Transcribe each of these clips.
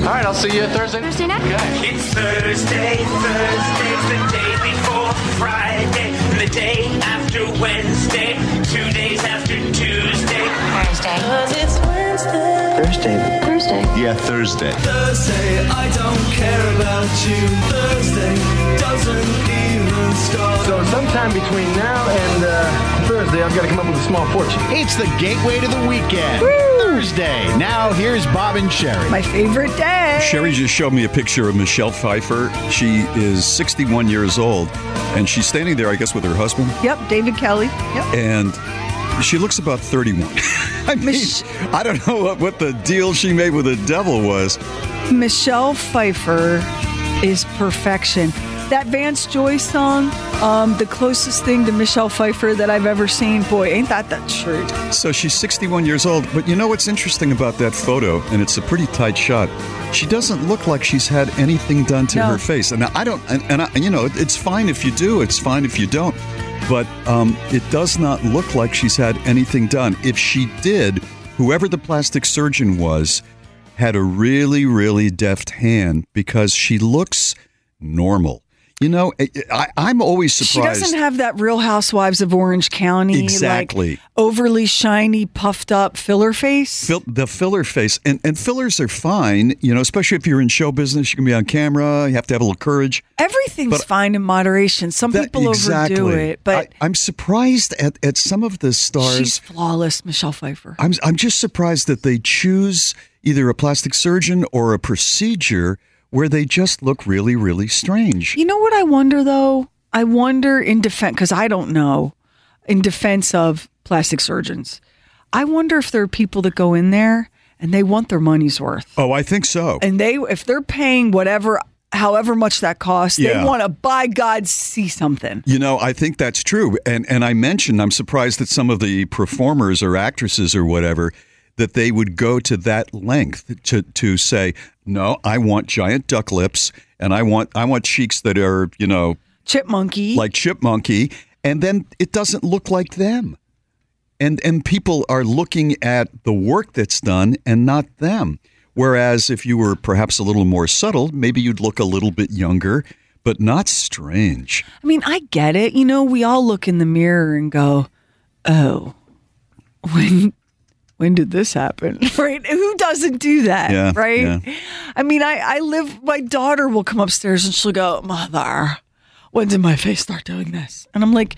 All right, I'll see you Thursday. Thursday night? Okay. It's Thursday, Thursday's the day before Friday, the day after Wednesday, two days after Tuesday. Thursday. Cause it's Wednesday. Thursday. Thursday. Yeah, Thursday. Thursday, I don't care about you. Thursday doesn't even start. So sometime between now and uh, Thursday, I've got to come up with a small fortune. It's the gateway to the weekend. Thursday. Now here's Bob and Sherry. My favorite day. Sherry just showed me a picture of Michelle Pfeiffer. She is 61 years old, and she's standing there, I guess, with her husband, Yep, David Kelley. Yep. and she looks about 31. I mean, Mich- I don't know what, what the deal she made with the devil was. Michelle Pfeiffer is perfection. That Vance Joy song, um, the closest thing to Michelle Pfeiffer that I've ever seen. Boy, ain't that the truth? So she's 61 years old, but you know what's interesting about that photo, and it's a pretty tight shot. She doesn't look like she's had anything done to No. her face, and I don't. And, and I, you know, it's fine if you do. It's fine if you don't. But um, it does not look like she's had anything done. If she did, whoever the plastic surgeon was, had a really, really deft hand because she looks normal. You know, I, I'm always surprised. She doesn't have that Real Housewives of Orange County, Exactly. like overly shiny, puffed up filler face. Fill, the filler face and, and fillers are fine, you know, especially if you're in show business. You can be on camera. You have to have a little courage. Everything's But- fine in moderation. Some That- people overdo it, but I, am surprised at, at some of the stars. she's flawless, Michelle Pfeiffer. I'm I'm just surprised that they choose either a plastic surgeon or a procedure where they just look really really strange. You know what I wonder though? I wonder in defense because I don't know. In defense of plastic surgeons, I wonder if there are people that go in there and they want their money's worth, Oh, I think so. and they if they're paying whatever, however much that costs, Yeah. they want to by God see something. You know, I think that's true. And and I mentioned I'm surprised that some of the performers or actresses or whatever that they would go to that length to to say, "No, I want giant duck lips and I want I want cheeks that are, you know, Chipmunky, like chipmunky." And then it doesn't look like them. And and people are looking at the work that's done and not them. Whereas if you were perhaps a little more subtle, maybe you'd look a little bit younger, but not strange. I mean, I get it. You know, we all look in the mirror and go, "Oh, when when did this happen?" right? Who doesn't do that? Yeah, right? yeah. I mean, I I live. My daughter will come upstairs and she'll go, "Mother, when did my face start doing this?" And I'm like.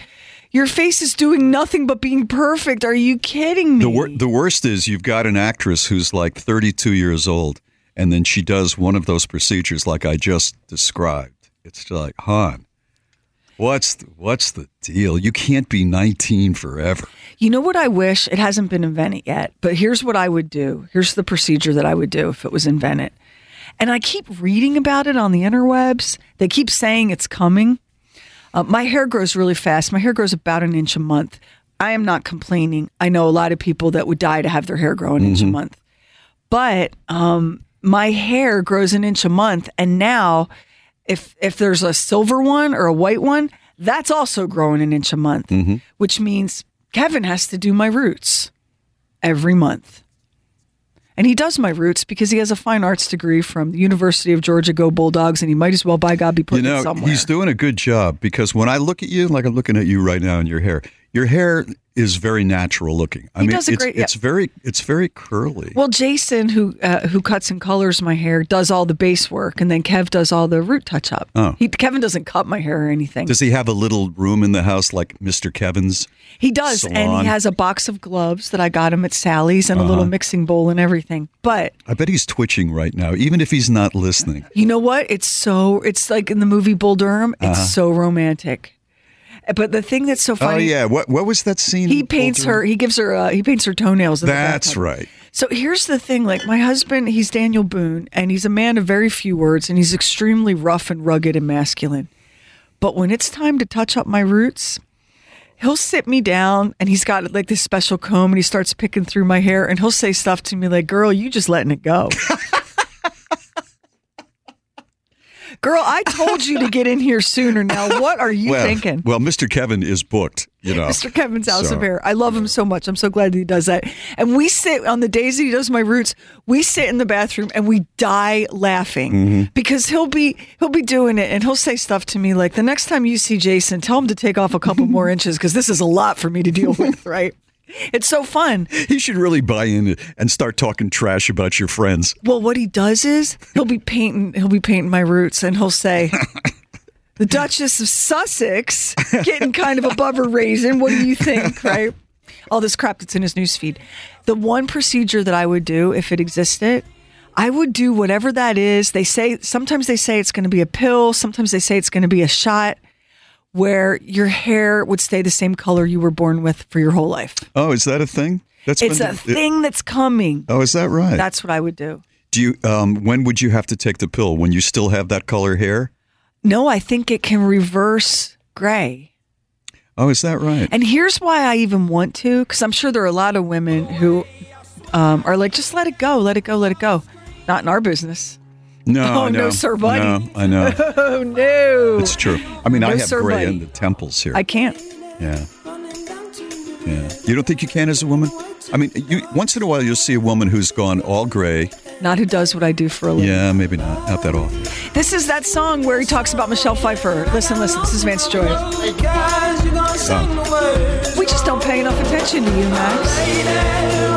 Your face is doing nothing but being perfect. Are you kidding me? The, wor- the worst is you've got an actress who's like 32 years old, and then she does one of those procedures like I just described. It's like, hon, what's the, what's the deal? You can't be 19 forever. You know what I wish? It hasn't been invented yet, but here's what I would do. Here's the procedure that I would do if it was invented. And I keep reading about it on the interwebs. They keep saying it's coming. Uh, my hair grows really fast. My hair grows about an inch a month. I am not complaining. I know a lot of people that would die to have their hair grow an inch a month. But um, my hair grows an inch a month. And now, if if there's a silver one or a white one, that's also growing an inch a month, mm-hmm. which means Kevin has to do my roots every month. And he does my roots because he has a fine arts degree from the University of Georgia Go Bulldogs, and he might as well, by God, be You putting it know, somewhere. he's doing a good job because when I look at you, like I'm looking at you right now in your hair, your hair is very natural looking. I He mean, does a it's, great- it's very it's very curly. Well, Jason, who uh, who cuts and colors my hair, does all the base work, and then Kev does all the root touch up. Oh. He, Kevin doesn't cut my hair or anything. Does he have a little room in the house like Mr. Kevin's? he does, and he has a box of gloves that I got him at Sally's and a Uh-huh. little mixing bowl and everything. But I bet he's twitching right now, even if he's not listening. you know what? It's so it's like in the movie Bull Durham. It's so romantic. But the thing that's so Uh-huh. Oh yeah, what what was that scene? he paints her. He gives her. Uh, he paints her toenails. That's right. So here's the thing like, my husband, he's Daniel Boone, and he's a man of very few words, and he's extremely rough and rugged and masculine. But when it's time to touch up my roots, he'll sit me down and he's got like this special comb and he starts picking through my hair and he'll say stuff to me like, Girl, you just letting it go. Girl, I told you to get in here sooner. Now, what are you well, thinking? well, Mr. Kevin is booked. You know, Mr. Kevin's House So- of Hair. I love him so much. I'm so glad that he does that. And we sit on the days that he does my roots. We sit in the bathroom and we die laughing Mm-hmm. because he'll be he'll be doing it and he'll say stuff to me like, "The next time you see Jason, tell him to take off a couple more inches because this is a lot for me to deal with." Right? It's so fun. He should really buy in and start talking trash about your friends. Well, what he does is he'll be painting he'll be painting my roots and he'll say the Duchess of Sussex getting kind of above her raisin. What do you think? Right? All this crap that's in his newsfeed. The one procedure that I would do if it existed, I would do whatever that is. They say sometimes they say it's going to be a pill, sometimes they say it's going to be a shot where your hair would stay the same color you were born with for your whole life. Oh, is that a thing? That's It's been- a thing that's coming. Oh, is that right? That's what I would do. Do you? Um, when would you have to take the pill? When you still have that color hair? No, I think it can reverse gray. Oh, is that right? And here's why I even want to, because I'm sure there are a lot of women who um, are like, just let it go, let it go, let it go. Not in our business. No, Oh, no, sir, buddy. No, I know. Oh no, It's true. I mean, I have sir, gray buddy. in the temples here. I can't. yeah. Yeah. You don't think you can as a woman? I mean, you once in a while you'll see a woman who's gone all gray. Not who does what I do for a living. Yeah, maybe not. Not that often. This is that song where he talks about Michelle Pfeiffer. Listen, listen. This is Vance Joy. We just don't pay enough attention to you, Max.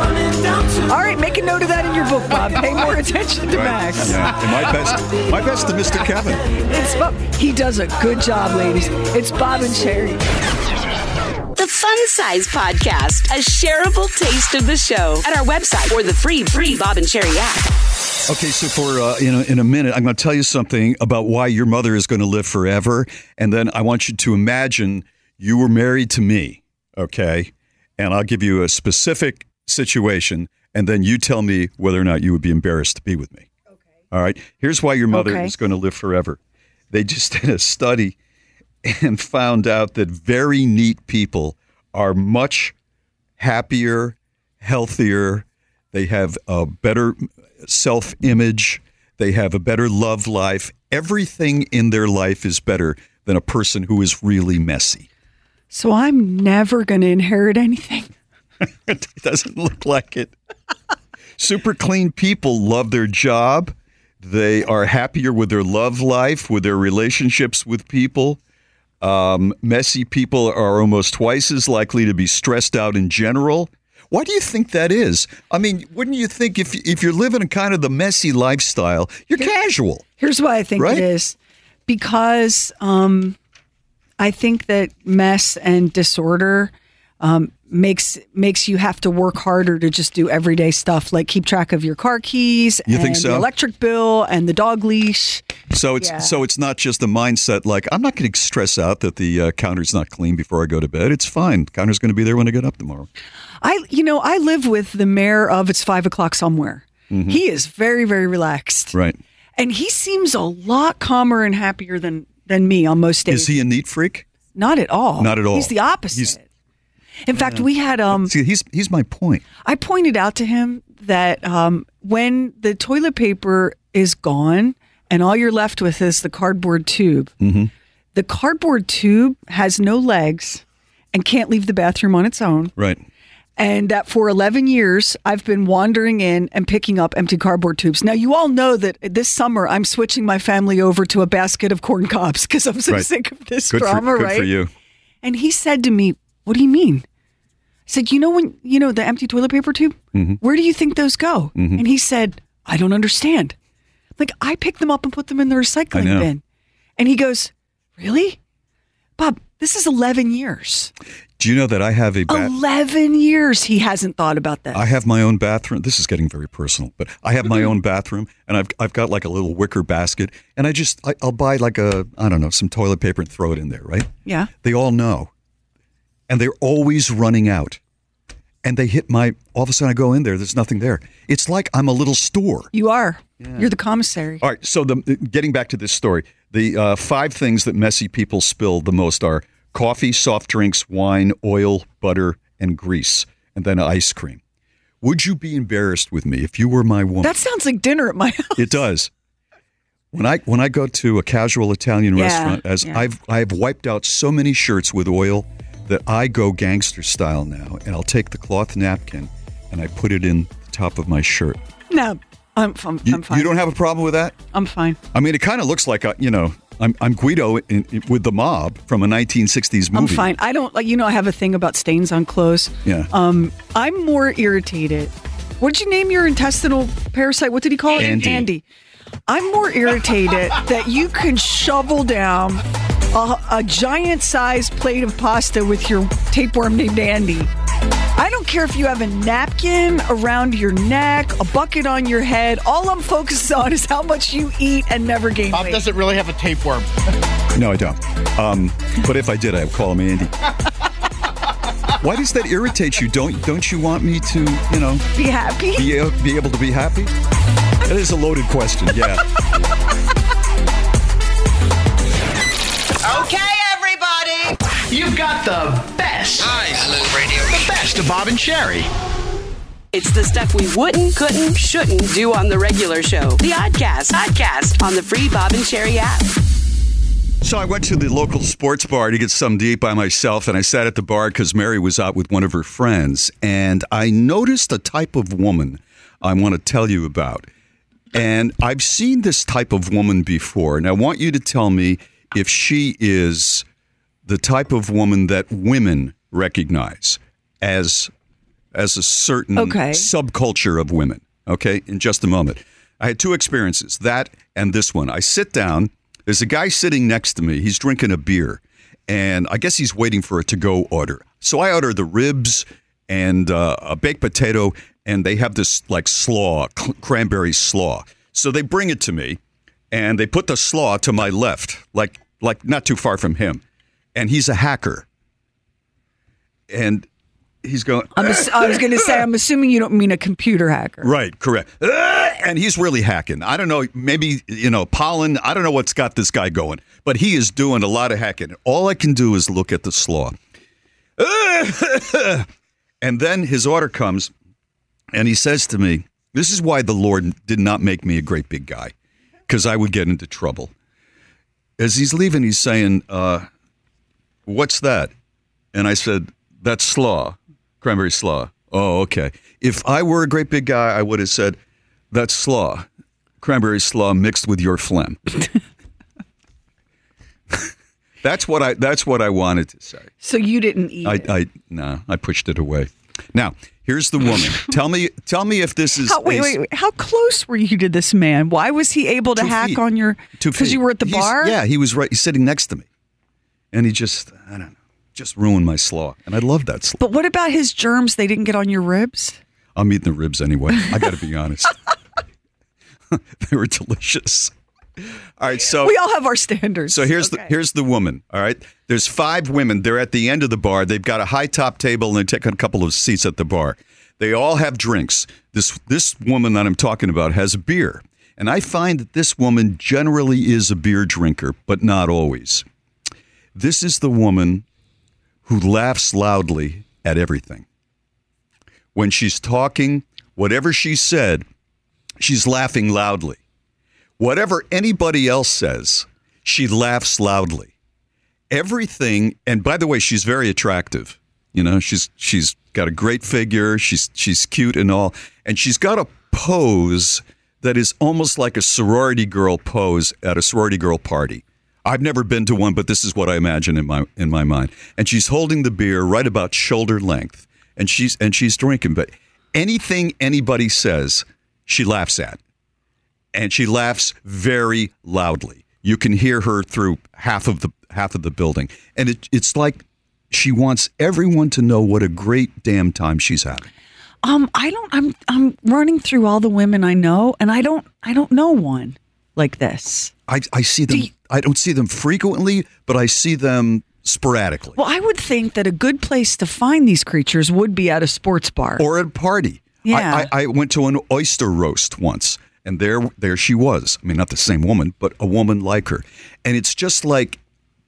All right, make a note of that in your book, Bob. Pay more attention to Max. Yeah. And my best, my best to Mr. Kevin. It's Bob. He does a good job, ladies. It's Bob and Sherry. The Fun Size Podcast, a shareable taste of the show at our website or the free, free Bob and Sherry app. Okay, so for uh, you know, in a minute, I'm going to tell you something about why your mother is going to live forever, and then I want you to imagine you were married to me, okay? And I'll give you a specific situation, and then you tell me whether or not you would be embarrassed to be with me. Okay. All right. Here's why your mother Okay. is going to live forever. They just did a study and found out that very neat people are much happier, healthier. They have a better self image. They have a better love life. Everything in their life is better than a person who is really messy. So I'm never going to inherit anything. It doesn't look like it. Super clean people love their job. They are happier with their love life, with their relationships with people. Um, messy people are almost twice as likely to be stressed out in general. Why do you think that is? I mean, wouldn't you think if if you're living a kind of the messy lifestyle, you're casual? Here's why I think Right? it is because um, I think that mess and disorder um, makes makes you have to work harder to just do everyday stuff like keep track of your car keys You and think so? the electric bill and the dog leash. So it's Yeah. so it's not just the mindset like I'm not going to stress out that the uh, counter's not clean before I go to bed. It's fine. Counter's going to be there when I get up tomorrow. I you know I live with the mayor of it's five o'clock somewhere. Mm-hmm. He is very very relaxed, Right? and he seems a lot calmer and happier than than me on most days. Is he a neat freak? Not at all. Not at all. He's the opposite. He's- in fact, we had um See, he's he's my point. I pointed out to him that um, when the toilet paper is gone and all you're left with is the cardboard tube, Mm-hmm. the cardboard tube has no legs and can't leave the bathroom on its own. Right. And that for 11 years, I've been wandering in and picking up empty cardboard tubes. Now, you all know that this summer I'm switching my family over to a basket of corn cobs because I'm so Right. sick of this Good drama, for good right? for you. And he said to me, What do you mean? I said, You know, when, you know, the empty toilet paper tube, Mm-hmm. where do you think those go? And he said, I don't understand. Like, I pick them up and put them in the recycling bin. And he goes, Really? Bob, this is 11 years. Do you know that I have a ba- 11 years he hasn't thought about that. I have my own bathroom. This is getting very personal, but I have my own bathroom, and I've I've got like a little wicker basket, and I just I, I'll buy like a I don't know some toilet paper and throw it in there. Right? yeah. They all know, and they're always running out. and they hit my. All of a sudden, I go in there. There's nothing there. It's like I'm a little store. You are. You're the commissary. All right. So the getting back to this story, the uh, five things that messy people spill the most are coffee, soft drinks, wine, oil, butter, and grease, and then ice cream. Would you be embarrassed with me if you were my woman? That sounds like dinner at my house. It does. When I when I go to a casual Italian Yeah, restaurant, as yeah. I've I've wiped out so many shirts with oil that I go gangster style now, and I'll take the cloth napkin and I put it in the top of my shirt. No, I'm, I'm, You, I'm fine. you don't have a problem with that? I'm fine. I mean, it kind of looks like a, you know I'm I'm Guido in, in- with the mob from a 1960s movie. I'm fine. I don't like. You know, I have a thing about stains on clothes. Yeah. Um, I'm more irritated. What'd you name your intestinal parasite? What did he call it? Andy. Andy. I'm more irritated that you can shovel down a, a giant sized plate of pasta with your tapeworm named Andy. I don't care if you have a napkin around your neck, a bucket on your head. All I'm focused on is how much you eat and never gain Bob weight. doesn't really have a tapeworm. No, I don't. Um, but if I did, I'd call him Andy. Why does that irritate you? Don't don't you want me to, you know, Be happy. be, be able to be happy? That is a loaded question. Yeah. You've got the best. The best of Bob and Sherry. It's the stuff we wouldn't, couldn't, shouldn't do on the regular show. The Oddcast. Oddcast on the free Bob and Sherry app. So I went to the local sports bar to get some to eat by myself, and I sat at the bar because Mary was out with one of her friends, and I noticed a type of woman I want to tell you about. And I've seen this type of woman before, and I want you to tell me if she is the type of woman that women recognize as as a certain Okay. subculture of women. Okay, in just a moment. I had two experiences, that and this one. I sit down, there's a guy sitting next to me. He's drinking a beer, and I guess he's waiting for a to go order. So I order the ribs and uh, a baked potato, and they have this like slaw, cl- cranberry slaw. So they bring it to me, and they put the slaw to my left, like like not too far from him, and he's a hacker, and he's going. I'm ass- I was going to say, I'm assuming you don't mean a computer hacker. Right, correct. Ah, And he's really hacking. I don't know, maybe, you know, pollen. I don't know what's got this guy going, but he is doing a lot of hacking. All I can do is look at the slaw. and then his order comes, and he says to me, This is why the Lord did not make me a great big guy, because I would get into trouble. As he's leaving, he's saying, uh, What's that? And I said, That's slaw, cranberry slaw. Oh, okay. If I were a great big guy, I would have said, That's slaw, cranberry slaw mixed with your phlegm. that's what I. That's what I wanted to say. So you didn't eat I, it. I no, I pushed it away. Now, here's the woman. tell me, tell me if this is How, wait, wait, wait. How close were you to this man? Why was he able to hack feet. on your? Two Because you were at the He's- bar. Yeah, he was right. He's sitting next to me, and he just, I don't know, just ruined my slaw. And I love that slaw. But what about his germs? They didn't get on your ribs. I'm eating the ribs anyway. I got to be honest. they were delicious. All right, so We all have our standards. So here's the here's the woman. All right, there's five women. They're at the end of the bar. They've got a high top table and they take a couple of seats at the bar. They all have drinks. This this woman that I'm talking about has a beer, and I find that this woman generally is a beer drinker, but not always. This is the woman who laughs loudly at everything. When she's talking, whatever she said, she's laughing loudly. Whatever anybody else says, she laughs loudly. Everything, and by the way, she's very attractive. You know, she's she's got a great figure. She's she's cute and all, and she's got a pose that is almost like a sorority girl pose at a sorority girl party. I've never been to one, but this is what I imagine in my in my mind. And she's holding the beer right about shoulder length, and she's and she's drinking. But anything anybody says, she laughs at and she laughs very loudly. You can hear her through half of the half of the building, and it, it's like she wants everyone to know what a great damn time she's having. Um, I don't. I'm I'm running through all the women I know, and I don't. I don't know one like this. I, I see them. You- I don't see them frequently, but I see them sporadically Well, I would think that a good place to find these creatures would be at a sports bar. or at a party. Yeah. I, I, I went to an oyster roast once, and there there she was. I mean, not the same woman, but a woman like her. And it's just like,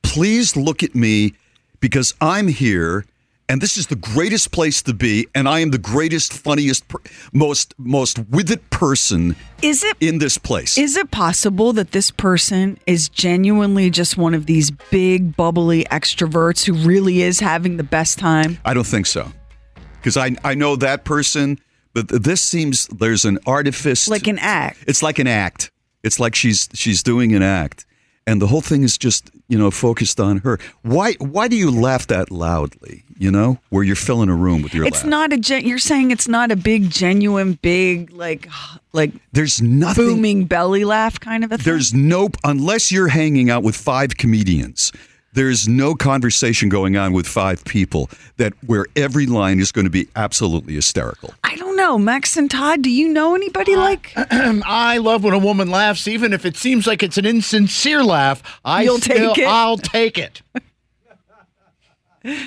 please look at me because I'm here. And this is the greatest place to be, and I am the greatest, funniest, most most with it person is it in this place. is it possible that this person is genuinely just one of these big bubbly extroverts who really is having the best time? I don't think so, because I I know that person, but this seems there's an artifice, Like an act. It's like an act. It's like she's she's doing an act, and the whole thing is just you know focused on her. Why why do you laugh that loudly? You know, where you're filling a room with your It's laugh. not a gen- you're saying it's not a big genuine big like like There's nothing. booming belly laugh kind of a thing. There's nope unless you're hanging out with five comedians. There's no conversation going on with five people that where every line is going to be absolutely hysterical. I don't know, Max and Todd. Do you know anybody like? I love when a woman laughs, even if it seems like it's an insincere laugh. I You'll still, take it? I'll take it.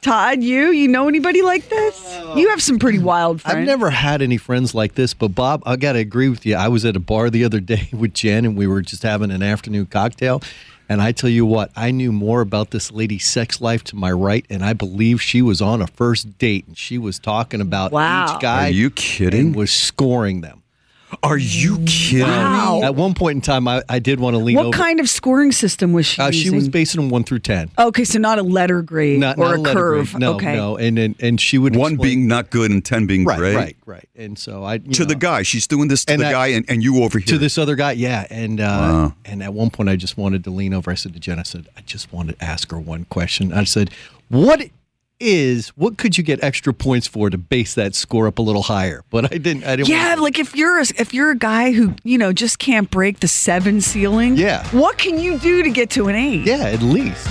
Todd, you you know anybody like this? You have some pretty wild friends. I've never had any friends like this, but Bob, I got to agree with you. I was at a bar the other day with Jen, and we were just having an afternoon cocktail. And I tell you what, I knew more about this lady's sex life to my right, and I believe she was on a first date, and she was talking about Wow. each guy. Are you kidding? And was scoring them. Are you kidding Wow. me? At one point in time, I, I did want to lean over. What over. kind of scoring system was she uh, she using? was basing them one through ten. okay, so not a letter grade Not, or not a letter curve. grade. No, okay. no, and, and and she would One explain- being not good and ten being right, great. right, right. And so I you To the guy, she's doing this to And the I- guy, and, and you over here. to this other guy yeah and uh Wow. and at one point i just wanted to lean over i said to jen i said i just wanted to ask her one question i said what is what could you get extra points for to base that score up a little higher but i didn't i didn't Yeah, want to- like if you're a, if you're a guy who you know just can't break the seven ceiling. Yeah. What can you do to get to an eight? yeah at least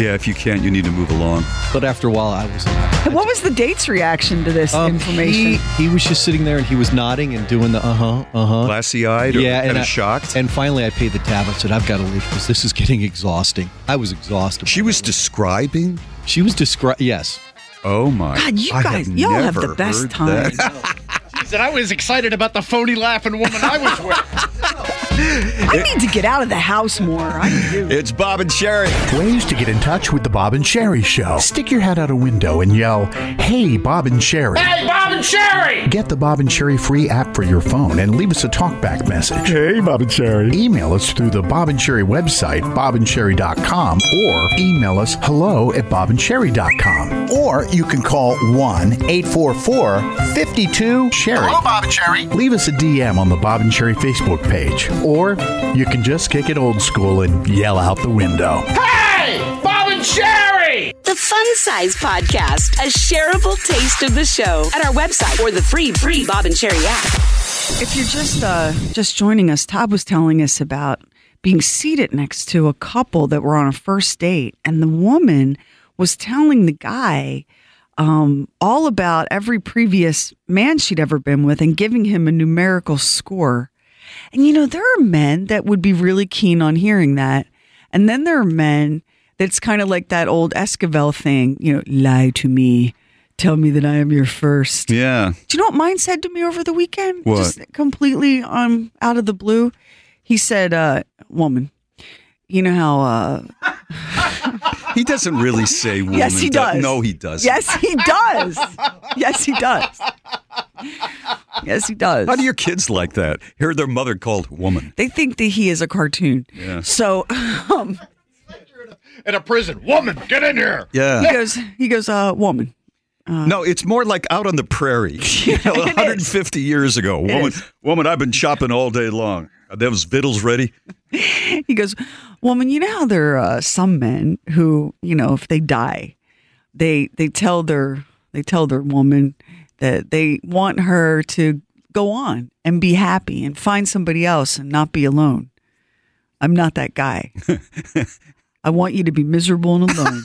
yeah, if you can't, you need to move along. but after a while i was And What was the date's reaction to this um, information? he, he was just sitting there and he was nodding and doing the uh-huh uh-huh Glassy eyed or yeah kind and of I- shocked. and finally i paid the tab i said i've got to leave because this is getting exhausting i was exhausted she was describing. she was describing yes Oh my! God, you I guys, y'all have the best time. that. He said, I was excited about the phony laughing woman I was with. I need to get out of the house more. I do. It's Bob and Sherry. Ways to get in touch with the Bob and Sherry Show. Stick your head out a window and yell, Hey, Bob and Sherry. hey, Bob and Sherry! Get the Bob and Sherry free app for your phone and leave us a talkback message. Hey, Bob and Sherry. Email us through the Bob and Sherry website, bobandsherry.com, or email us hello at bobandsherry.com. Or you can call 1 844 52 Sherry. Hello, Bob and Sherry. Leave us a DM on the Bob and Sherry Facebook page. Or you can just kick it old school and yell out the window. Hey, Bob and Sherry! The Fun Size Podcast, a shareable taste of the show at our website or the free, free Bob and Sherry app. If you're just uh, just joining us, Todd was telling us about being seated next to a couple that were on a first date, and the woman was telling the guy um, all about every previous man she'd ever been with and giving him a numerical score. And you know, there are men that would be really keen on hearing that, and then there are men that's kind of like that old Esquivel thing, you know, lie to me. Tell me that I am your first. Yeah. Do you know what mine said to me over the weekend? What? Just completely um out of the blue. He said, uh, woman, you know how uh He doesn't really say woman. Yes, he do- does. No, he doesn't. Yes, he does. yes, he does. Yes, he does. How do your kids like that? Hear their mother called woman. they think that he is a cartoon. Yeah. So um, In a prison. Woman, get in here! Yeah. he goes, he goes, uh, woman. No, it's more like out on the prairie. You know, It is. 150 years ago. Woman, is. woman, I've been shopping all day long. Are those vittles ready? He goes, woman, you know how there are uh, some men who, you know, if they die, they they tell their they tell their woman that they want her to go on and be happy and find somebody else and not be alone. I'm not that guy. I want you to be miserable and alone.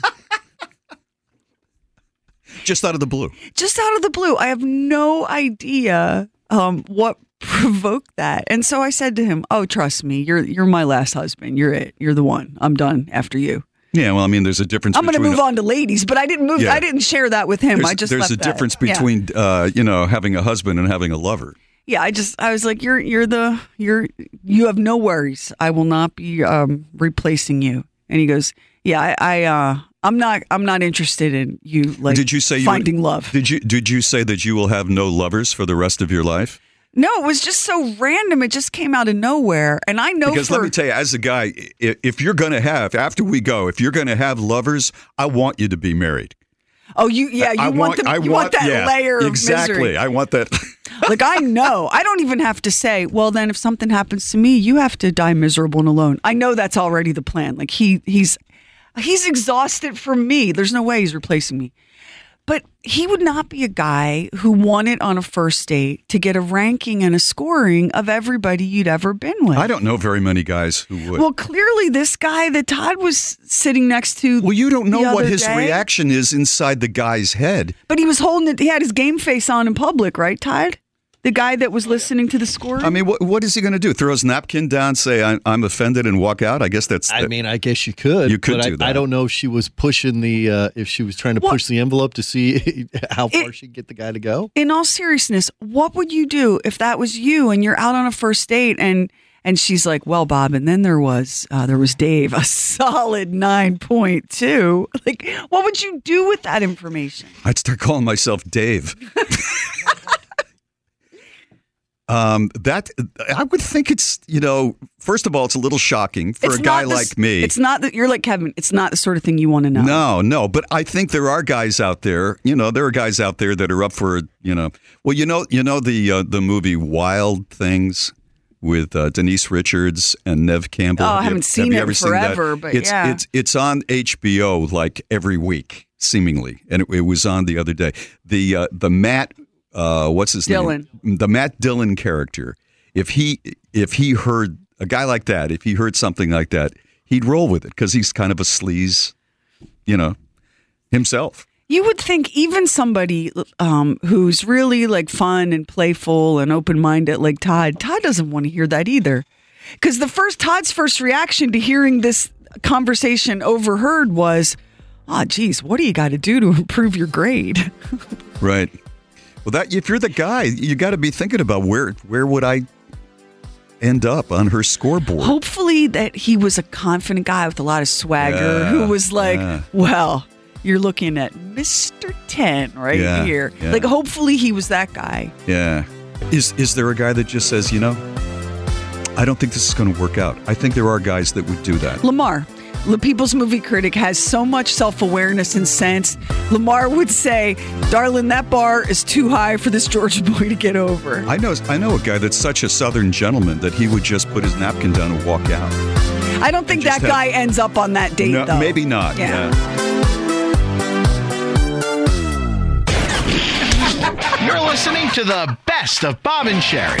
Just out of the blue. Just out of the blue. I have no idea um, what provoked that. And so I said to him, "Oh, trust me, you're you're my last husband. You're it. You're the one. I'm done after you." Yeah, well, I mean, there's a difference. I'm going to move on to ladies, but I didn't move. Yeah. I didn't share that with him. There's, I just there's left a that. difference Yeah. between uh, you know having a husband and having a lover. Yeah, I just I was like, you're you're the you're you have no worries. I will not be um, replacing you. And he goes, yeah, I, I uh, I'm not I'm not interested in you like did you say you finding would- love. Did you did you say that you will have no lovers for the rest of your life? No, it was just so random. It just came out of nowhere, and I know Because for let me tell you, as a guy, if you're going to have after we go, if you're going to have lovers, I want you to be married. oh you yeah you I want, the, I you want, that yeah, layer of exactly. misery. I want that. like I know. I don't even have to say, well then if something happens to me, you have to die miserable and alone. I know that's already the plan. Like he he's he's exhausted from me. There's no way he's replacing me. But he would not be a guy who wanted on a first date to get a ranking and a scoring of everybody you'd ever been with. I don't know very many guys who would. Well, clearly this guy that Todd was sitting next to. Well, you don't know what his day, reaction is inside the guy's head. But he was holding it. He had his game face on in public, right, Todd? The guy that was listening to the score. I mean, what what is he going to do? Throw his napkin down, say I'm, I'm offended, and walk out? I guess that's. I mean, I guess you could. You could but do I, that. I don't know if she was pushing the uh, if she was trying to Well- push the envelope to see how far It- she'd get the guy to go. in all seriousness, what would you do if that was you and you're out on a first date and and she's like, "Well, Bob," and then there was uh, there was Dave, a solid nine point two. Like, what would you do with that information? I'd start calling myself Dave. um, that I would think it's you know first of all it's a little shocking for It's a guy the- like me. It's not that you're like Kevin. It's not the sort of thing you want to know. No, no, but I think there are guys out there. You know, there are guys out there that are up for you know. Well, you know, you know the uh, the movie Wild Things with uh, Denise Richards and Neve Campbell. Oh, I Have haven't have seen you it ever seen that? forever, but it's yeah. it's it's on HBO like every week, seemingly, and it, it was on the other day. The uh, the Matt, uh, what's his Dillon. name? The Matt Dillon character. If he if he heard a guy like that, if he heard something like that, he'd roll with it because he's kind of a sleaze, you know, himself. You would think even somebody um, who's really like fun and playful and open minded, like Todd, Todd doesn't want to hear that either. Because the first Todd's first reaction to hearing this conversation overheard was, "Ah, geez, what do you got to do to improve your grade?" Right. Well, that if you're the guy, you got to be thinking about where where would I end up on her scoreboard? Hopefully, that he was a confident guy with a lot of swagger Yeah, who was like, yeah. "Well, you're looking at Mister Ten right Yeah, here." Like, hopefully, he was that guy. Yeah. Is is there a guy that just says, you know, I don't think this is going to work out? I think there are guys that would do that. Lamar, the People's Movie Critic, has so much self awareness and sense. Lamar would say, Darling, that bar is too high for this Georgia boy to get over. I know I know a guy that's such a southern gentleman that he would just put his napkin down and walk out. I don't think that have- guy ends up on that date, No, though. maybe not. Yeah. yeah. You're listening to the best of Bob and Sherry.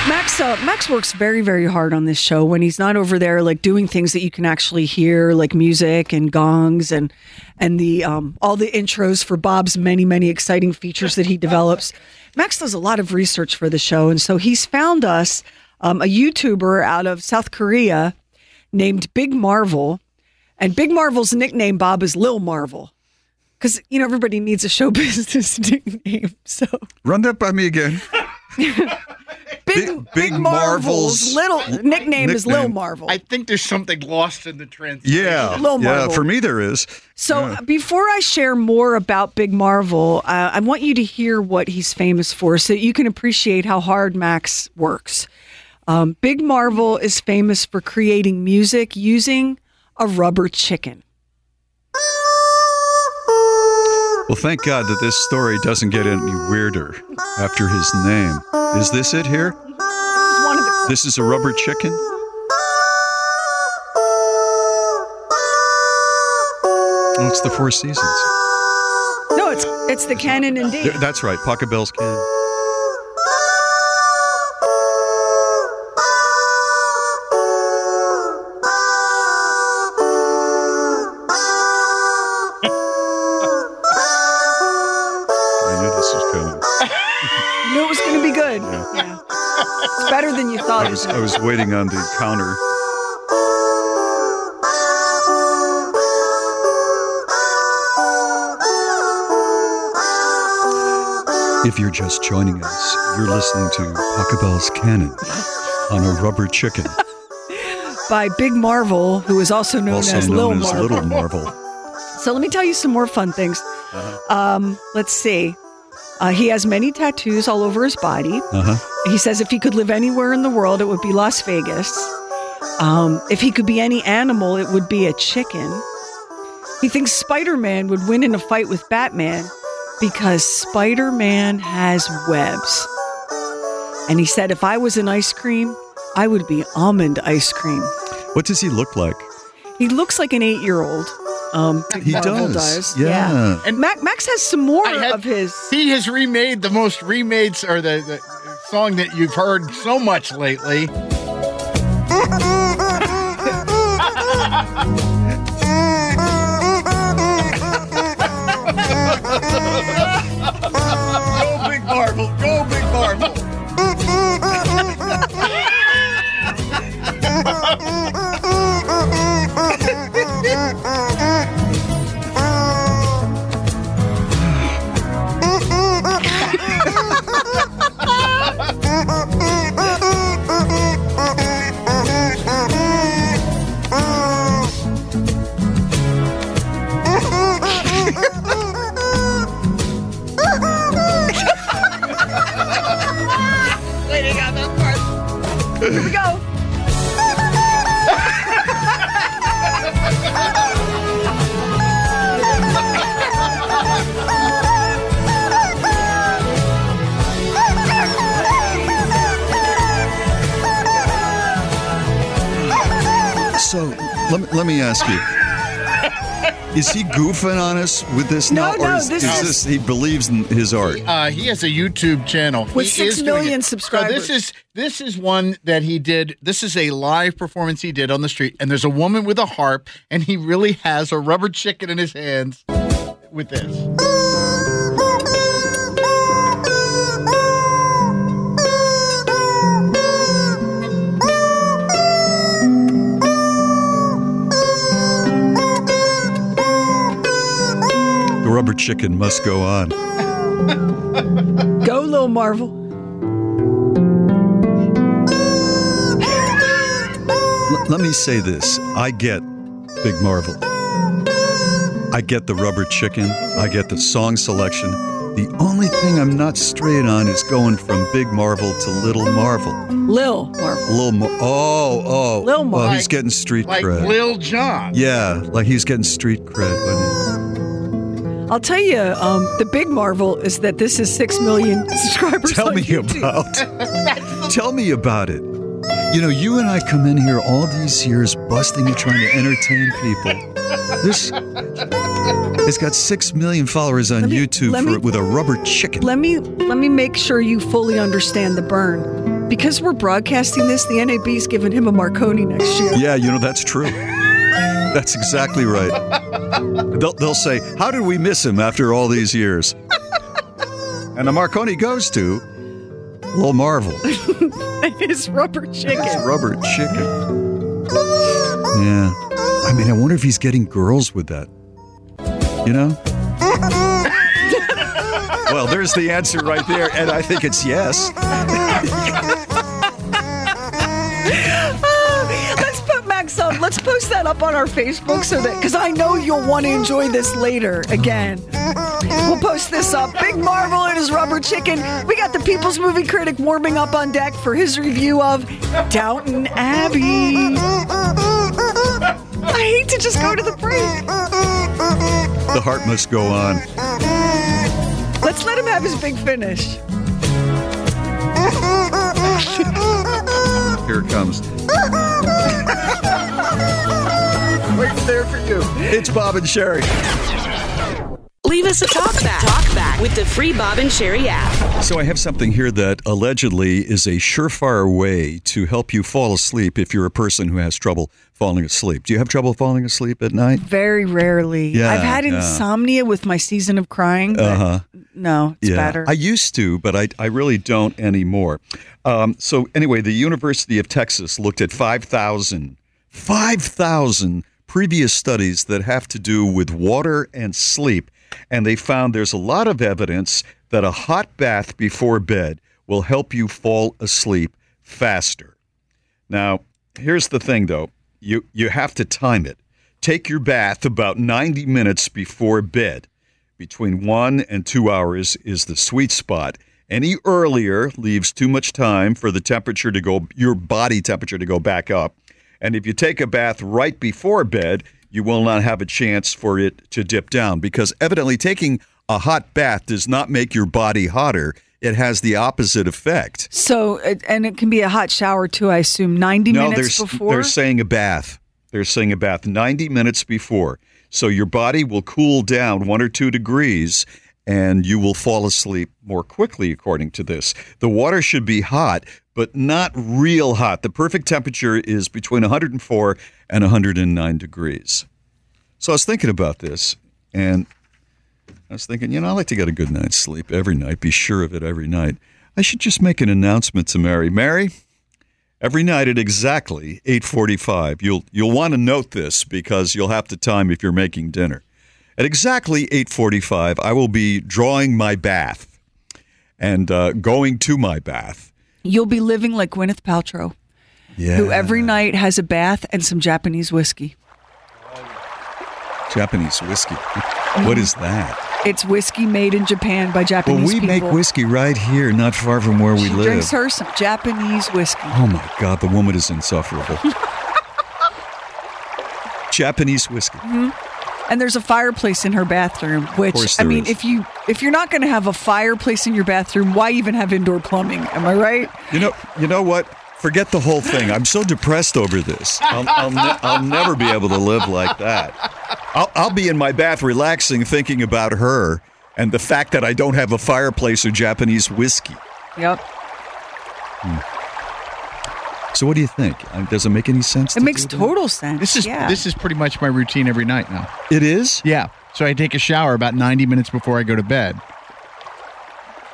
Max, uh, Max works very, very hard on this show when he's not over there like doing things that you can actually hear, like music and gongs and and the um, all the intros for Bob's many, many exciting features that he develops. Max does a lot of research for the show, and so he's found us um, a YouTuber out of South Korea named Big Marvel, and Big Marvel's nickname Bob is Lil Marvel. Because you know everybody needs a show business nickname, so Run that by me again. Big, Big- Big, Big Marvel's Marvel's little nickname, is Lil nickname. Marvel. I think there's something lost in the translation. Yeah, Lil yeah. Marvel. For me, there is. So before I share more about Big Marvel, uh, I want you to hear what he's famous for so that you can appreciate how hard Max works. Um, Big Marvel is famous for creating music using a rubber chicken. Well, thank God that this story doesn't get any weirder after his name. Is this it here? One of the This is a rubber chicken? Oh, it's the Four Seasons. no, it's it's the canon indeed. Th- That's right, Pachelbel's Canon. I was, waiting on the counter. If you're just joining us, you're listening to Pachelbel's Canon on a rubber chicken, By Big Marvel, who is also known also as known Lil as Marvel. Little Marvel. So let me tell you some more fun things. Uh-huh. Um, let's see. Uh, he has many tattoos all over his body. Uh-huh. He says if he could live anywhere in the world, it would be Las Vegas. Um, if he could be any animal, it would be a chicken. He thinks Spider Man would win in a fight with Batman because Spider Man has webs. And he said, if I was an ice cream, I would be almond ice cream. What does he look like? He looks like an eight year old. Um, He Marvel does, yeah. And And- Mac, Max has some more I had- of his. He has remade the most remade or the, the song that you've heard so much lately. let me, ask you. Is he goofing on us with this No, now? no, or is, this is is- this he believes in his art? Uh, he has a YouTube channel With He six is doing million it. subscribers. So this is this is one that he did. This is a live performance he did on the street, and there's a woman with a harp, and he really has a rubber chicken in his hands with this. Rubber chicken must go on. Go, Lil Marvel. L- let me say this. I get Big Marvel. I get the rubber chicken. I get the song selection. The only thing I'm not straight on is going from Big Marvel to Little Marvel. Lil Marvel. Little Mar- Oh, oh. Lil Marvel. Well, he's getting street Like cred. Lil Jon. yeah, like he's getting street cred. I'll tell you, um, the big marvel is that this is six million subscribers. Tell me YouTube. about. Tell me about it. You know, you and I come in here all these years busting and trying to entertain people. This it's got six million followers on me- YouTube for me- with a rubber chicken. Let me let me make sure you fully understand the burn. Because we're broadcasting this, the NAB's giving him a Marconi next year. yeah, you know that's true. That's exactly right. They'll, they'll say, "How did we miss him after all these years?" And the Marconi goes to Lil Marvel. His rubber chicken. It's rubber chicken. Yeah. I mean, I wonder if he's getting girls with that. You know? well, there's the answer right there, and I think it's yes. Let's post that up on our Facebook so that because I know you'll want to enjoy this later again. We'll post this up. Big Marvel and his rubber chicken. We got the People's Movie Critic warming up on deck for his review of Downton Abbey. I hate to just go to the break. The heart must go on. Let's let him have his big finish. Here it comes. Waiting there for you. It's Bob and Sherry. Leave us a talk back. Talk back with the free Bob and Sherry app. So I have something here that allegedly is a surefire way to help you fall asleep if you're a person who has trouble falling asleep. Do you have trouble falling asleep at night? Very rarely. Yeah, I've had yeah. insomnia with my season of crying. But Uh-huh. No, it's better. I used to, but I, I really don't anymore. Um, so, anyway, the University of Texas looked at 5,000 5,000 previous studies that have to do with water and sleep, and they found there's a lot of evidence that a hot bath before bed will help you fall asleep faster. Now, here's the thing though. You you have to time it. Take your bath about 90 minutes before bed. Between 1 and 2 hours is the sweet spot. Any earlier leaves too much time for the temperature to go your body temperature to go back up. And if you take a bath right before bed, you will not have a chance for it to dip down because evidently taking a hot bath does not make your body hotter. It has the opposite effect. so, and it can be a hot shower too, I assume. 90 no, minutes they're, before? they're saying a bath. They're saying a bath 90 minutes before. So your body will cool down one or two degrees and you will fall asleep more quickly, according to this. The water should be hot, but not real hot. The perfect temperature is between 104 and 109 degrees. So I was thinking about this and I was thinking, you know, I like to get a good night's sleep every night, be sure of it every night. I should just make an announcement to Mary. Mary, every night at exactly 8:45. You'll you'll want to note this because you'll have to time if you're making dinner. At exactly 8:45, I will be drawing my bath and uh, going to my bath. You'll be living like Gwyneth Paltrow, Yeah. who every night has a bath and some Japanese whiskey. Japanese whiskey. Mm-hmm. What is that? It's whiskey made in Japan by Japanese Well, we people. make whiskey right here, not far from where we She live. drinks her some Japanese whiskey. Oh my God, the woman is insufferable. Japanese whiskey. Mm-hmm. And there's a fireplace in her bathroom, which I mean, is. if you if you're not going to have a fireplace in your bathroom, why even have indoor plumbing? Am I right? You know, you know what? Forget the whole thing. I'm so depressed over this. I'll, I'll, ne- I'll never be able to live like that. I'll, I'll be in my bath relaxing, thinking about her and the fact that I don't have a fireplace or Japanese whiskey. Yep. Hmm. So, what do you think? Uh, Does it make any sense? It to makes do that? total sense. This is yeah. this is pretty much my routine every night now. It is. Yeah. So I take a shower about 90 minutes before I go to bed.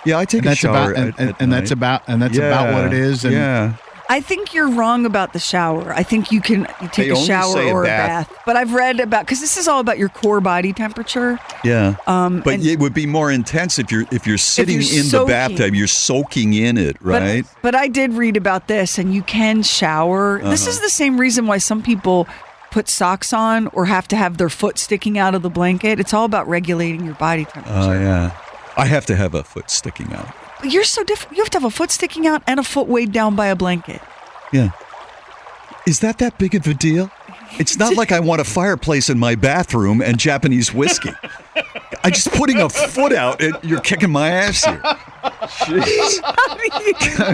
Yeah, I take And a that's shower. about and, at- and, at and that's about and that's about what it is. And yeah. I think you're wrong about the shower. I think you can you take They a shower or a bath. bath. But I've read about because this is all about your core body temperature. Yeah. Um, but it would be more intense if you're if you're sitting you're in the bathtub. You're soaking in it, right? But, I did read about this, and you can shower. This Uh-huh. is the same reason why some people put socks on or have to have their foot sticking out of the blanket. It's all about regulating your body temperature. Oh yeah. I have to have a foot sticking out. But You're so different. You have to have a foot sticking out and a foot weighed down by a blanket. Yeah. Is that that big of a deal? It's not like I want a fireplace in my bathroom and Japanese whiskey. I'm just putting a foot out and you're kicking my ass here. Jeez.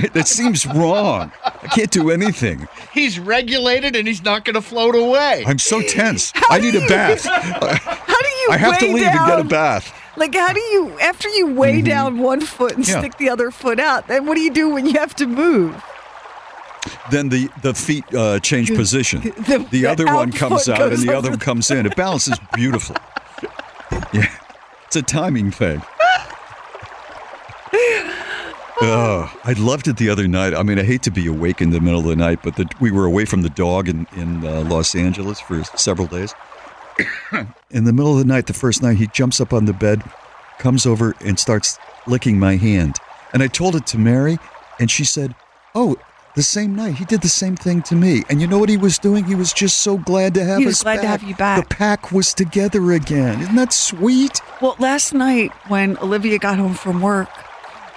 that seems wrong. I can't do anything. he's regulated and he's not going to float away. I'm so tense. I need a bath. How do you? I have to weigh leave and get a bath. Like, how do you, after you weigh Mm-hmm. down one foot and Yeah. stick the other foot out, then what do you do when you have to move? Then the, the feet uh, change position. The- The, the other one comes out and the other one comes in. It balances beautifully. Yeah. It's a timing thing. Oh, I loved it the other night. I mean, I hate to be awake in the middle of the night, but the, we were away from the dog in, in uh, Los Angeles for several days. in the middle of the night, the first night, he jumps up on the bed, comes over, and starts licking my hand. And I told it to Mary, and she said, Oh, The same night, he did the same thing to me. And you know what he was doing? He was just so glad to have He us was glad to have you back. The pack was together again. Isn't that sweet? Well, last night when Olivia got home from work,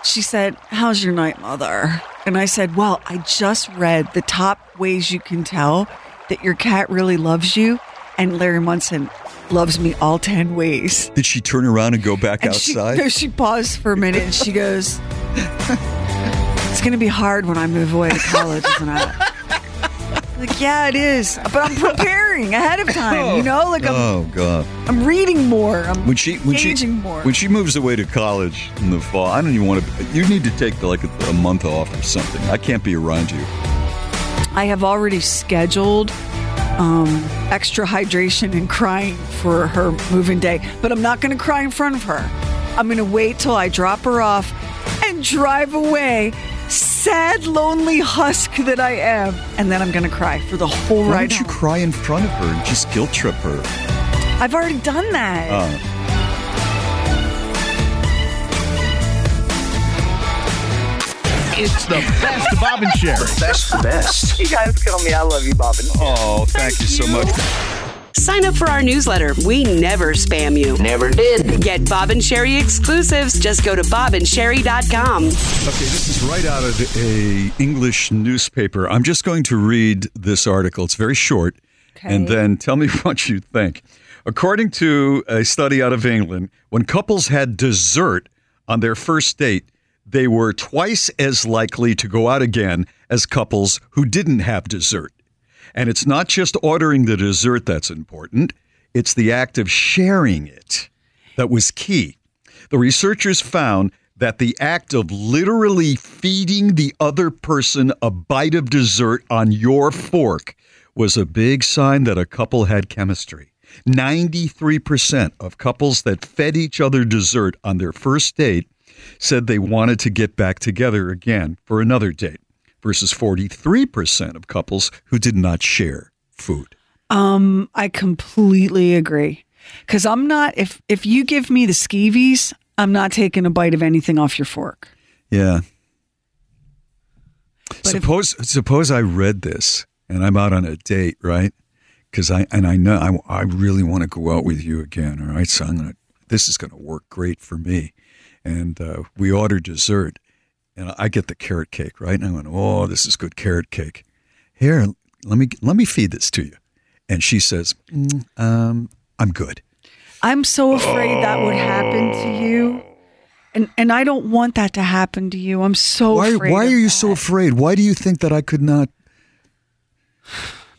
she said, How's your night, mother? And I said, Well, I just read the top ways you can tell that your cat really loves you. And Larry Munson loves me all 10 ways. Did she turn around and go back And she, outside? no, she paused for a minute and she goes, It's going to be hard when I move away to college, isn't it? Like, yeah, it is. But I'm preparing ahead of time, you know? Oh, like, I'm, oh God! I'm reading more. I'm When she when she more. when she moves away to college in the fall, I don't even want to. You need to take like a, a month off or something. I can't be around you. I have already scheduled um, extra hydration and crying for her moving day, but I'm not going to cry in front of her. I'm going to wait till I drop her off and drive away. Sad, lonely husk that I am. And then I'm going to cry for the whole Why ride don't you home. cry in front of her and just guilt trip her? I've already done that. Uh, It's the best Bob and Sherry. Best, best. You guys kill me. I love you, Bob. And oh, thank, you so much. Sign up for our newsletter. We never spam you. Never did. Get Bob and Sherry exclusives. Just go to bobandsherry.com. Okay, this is right out of a English newspaper. I'm just going to read this article. It's very short, and then tell me what you think. According to a study out of England, when couples had dessert on their first date, they were twice as likely to go out again as couples who didn't have dessert. And it's not just ordering the dessert that's important, it's the act of sharing it that was key. The researchers found that the act of literally feeding the other person a bite of dessert on your fork was a big sign that a couple had chemistry. 93% of couples that fed each other dessert on their first date said they wanted to get back together again for another date, versus 43% of couples who did not share food. Um, I completely agree. Because I'm not if if you give me the skeevies, I'm not taking a bite of anything off your fork. Yeah. But if- suppose suppose I read this and I'm out on a date, right? Because I and I know I, I really want to go out with you again. All right, so I'm gonna. This is gonna work great for me, and uh, we order dessert, and I get the carrot cake, right? And I went, oh, this is good carrot cake. Here, let me let me feed this to you, and she says, "Mm, um, I'm good. I'm so afraid that would happen to you. And and I don't want that to happen to you. I'm so Why afraid. why are you that. so afraid? Why do you think that I could not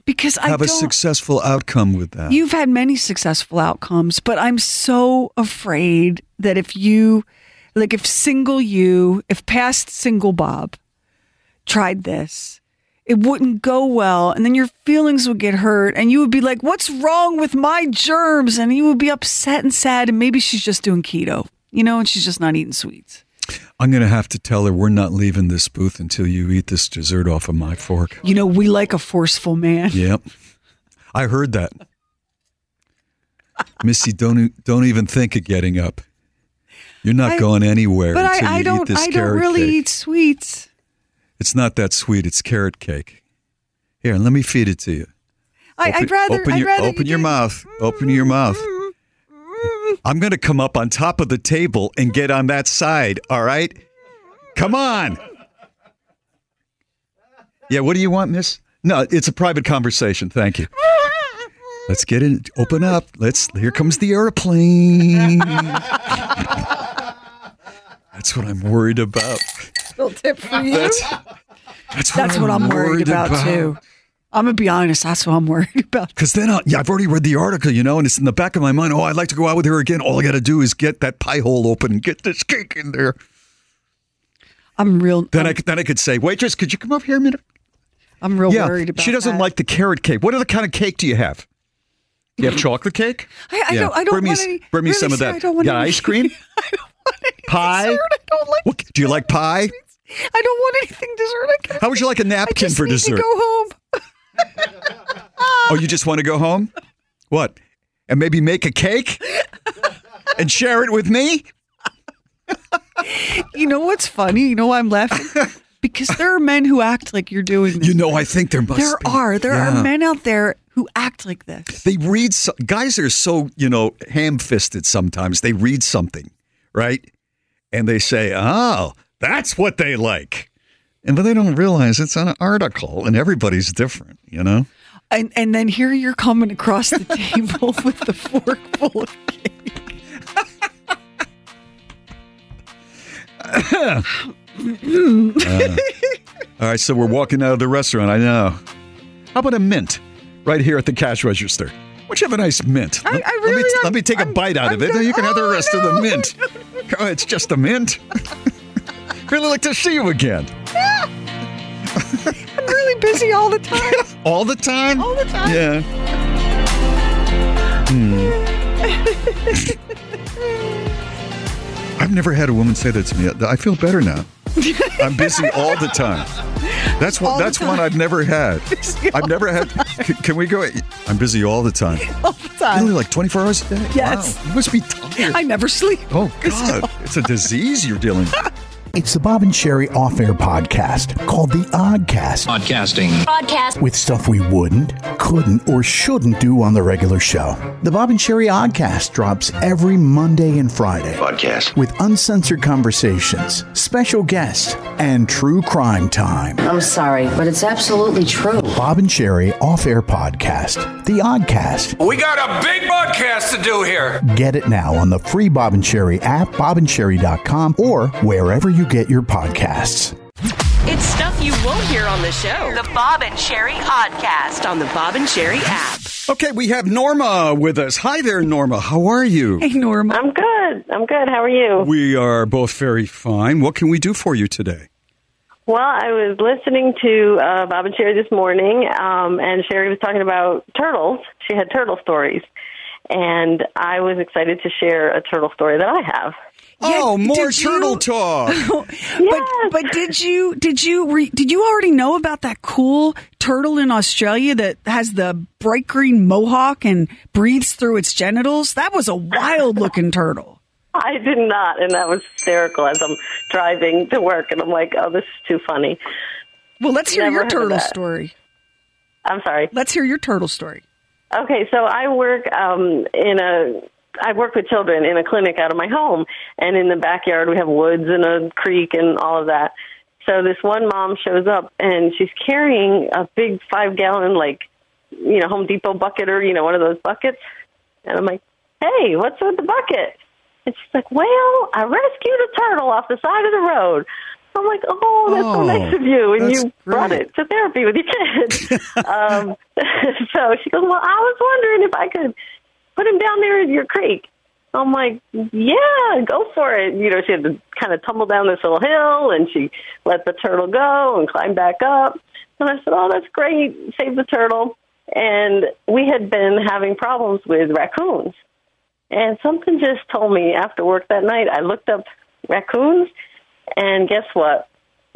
Because I have a successful outcome with that? You've had many successful outcomes, but I'm so afraid that if you, like, if single you, if past single Bob tried this, it wouldn't go well. And then your feelings would get hurt. And you would be like, what's wrong with my germs? And you would be upset and sad. And maybe she's just doing keto, you know, and she's just not eating sweets. I'm going to have to tell her we're not leaving this booth until you eat this dessert off of my fork. You know, we like a forceful man. Yep. I heard that. Missy, don't don't even think of getting up. You're not I- going anywhere But until I, I don't, I don't really cake. eat sweets. It's not that sweet. It's carrot cake. Here, let me feed it to you. I, Open- I'd rather, open your rather open you your mouth. Open your mouth. I'm going to come up on top of the table and get on that side. All right, come on. Yeah, what do you want, Miss? No, it's a private conversation. Thank you. Let's get it. Open up. Let's. Here comes the airplane. That's what I'm worried about. Little tip for you. That's that's what, That's what I'm worried about, too. I'm gonna be honest. That's what I'm worried about. Because then, I, yeah, I've already read the article, you know, and it's in the back of my mind. Oh, I'd like to go out with her again. All I got to do is get that pie hole open and get this cake in there. I'm real. Then I could- then I could say, waitress, could you come up here a minute? I'm real yeah, worried about. she doesn't that. like the carrot cake. What other kind of cake do you have? You have chocolate cake? I, I Yeah. don't. I don't bring me, want any. Bring me really, some of that. I don't want yeah, any, ice cream, I don't want any pie. dessert. I don't like. What, do you like pie? I don't want anything dessert. I How would you like a napkin for dessert? to go home. Oh, you just want to go home? What? And maybe make a cake and share it with me? You know what's funny? You know why I'm laughing? because there are men who act like you're doing this. You know, I think there must. there be. are there Yeah. are men out there who act like this. They read. So, guys are so you know ham-fisted. Sometimes they read something, right, and they say, "Oh, that's what they like," and but they don't realize it's an article, and everybody's different. You know. And and then here you're coming across the table with the fork full of cake. Uh, all right, so we're walking out of the restaurant. I know. How about a mint right here at the cash register? Don't you have a nice mint? I- I let, me, really let me take a bite out of it. I'm You can have the oh, rest of the mint. Oh, it's just a mint. really like to see you again. I'm really busy all the time. All the time? All the time. Yeah. Hmm. I've never had a woman say that to me. I feel better now. I'm busy all the time. That's one. That's one. I've never had. I've never had. Can, can we go? I'm busy all the time. all the time. Really, like 24 hours a day. Yes. Wow, you must be tired. I never sleep. Oh God, it's a disease you're dealing with. It's the Bob and Sherry off air podcast called The Oddcast. Podcasting. Podcast. With stuff we wouldn't, couldn't, or shouldn't do on the regular show. The Bob and Sherry Oddcast drops every Monday and Friday. Podcast. With uncensored conversations, special guests, and true crime time. I'm sorry, but it's absolutely true. Bob and Sherry off air podcast. The Oddcast. We got a big podcast to do here. Get it now on the free Bob and Sherry app, bobandsherry.com, or wherever you get your podcasts. It's stuff you won't hear on the show. The Bob and Sherry Podcast on the Bob and Sherry app. Okay, we have Norma with us. Hi there, Norma. How are you? Hey, Norma. I'm good. I'm good. How are you? We are both very fine. What can we do for you today? Well, I was listening to uh, Bob and Sherry this morning, um, and Sherry was talking about turtles. She had turtle stories, and I was excited to share a turtle story that I have. Oh, more did you- turtle talk. But but did you did you re, did you already know about that cool turtle in Australia that has the bright green mohawk and breathes through its genitals? That was a wild looking turtle. I did not, and that was hysterical as I'm driving to work, and I'm like, oh, this is too funny. Well, let's hear Never your turtle story. I'm sorry. Let's hear your turtle story. Okay, so I work um, in a. I work with children in a clinic out of my home, and in the backyard we have woods and a creek and all of that. So this one mom shows up, and she's carrying a big five gallon, like, you know, Home Depot bucket or you know one of those buckets. And I'm like, "Hey, what's with the bucket?" And she's like, "Well, I rescued a turtle off the side of the road." I'm like, "Oh, that's so Oh, nice of you," and you brought it to therapy with your kids. um, so she goes, "Well, I was wondering if I could put him down there in your creek." I'm like, "Yeah, go for it." You know, she had to kind of tumble down this little hill, and she let the turtle go and climb back up. And I said, "Oh, that's great. Save the turtle." And we had been having problems with raccoons. And something just told me after work that night, I looked up raccoons, and guess what?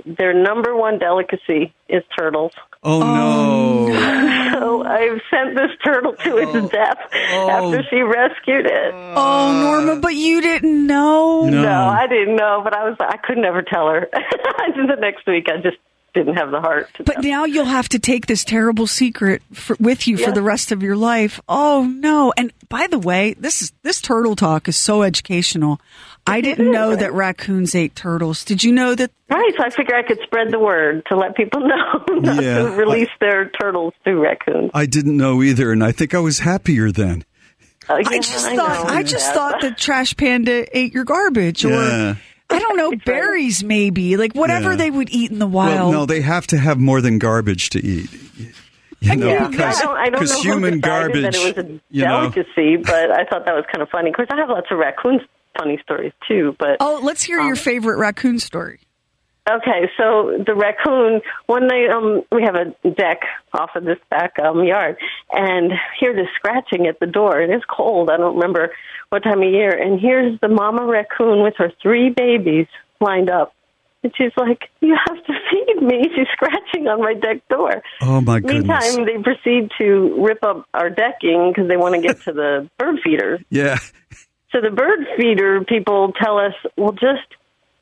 Their number one delicacy is turtles. Oh, no. So I've sent this turtle to its oh. death after oh. she rescued it. Oh, Norma, but you didn't know. No. No, I didn't know, but I was I could never tell her. the next week, I just didn't have the heart. To But now you'll have to take this terrible secret for, with you for the rest of your life. Oh no! And by the way, this is this turtle talk is so educational. I didn't know that raccoons ate turtles. Did you know that? Right, so I figure I could spread the word to let people know not Yeah, to release their turtles to raccoons. I didn't know either, and I think I was happier then. Uh, I just I thought know. I just Yeah. thought the trash panda ate your garbage, or Yeah. I don't know berries, maybe like whatever Yeah. they would eat in the wild. Well, no, they have to have more than garbage to eat. You know, yeah, because I don't, I don't because know human who decided garbage, that it was a you know, delicacy, but I thought that was kind of funny. Of course, I have lots of raccoon funny stories too. But oh, let's hear your um, favorite raccoon story. Okay, so the raccoon. One night, um, we have a deck off of this back um yard, and hear this scratching at the door. It's cold. I don't remember what time of year. And here's the mama raccoon with her three babies lined up, and she's like, "You have to feed me." She's scratching on my deck door. Oh my goodness! Meantime, they proceed to rip up our decking because they want to get to the bird feeder. Yeah, So the bird feeder people tell us, well, just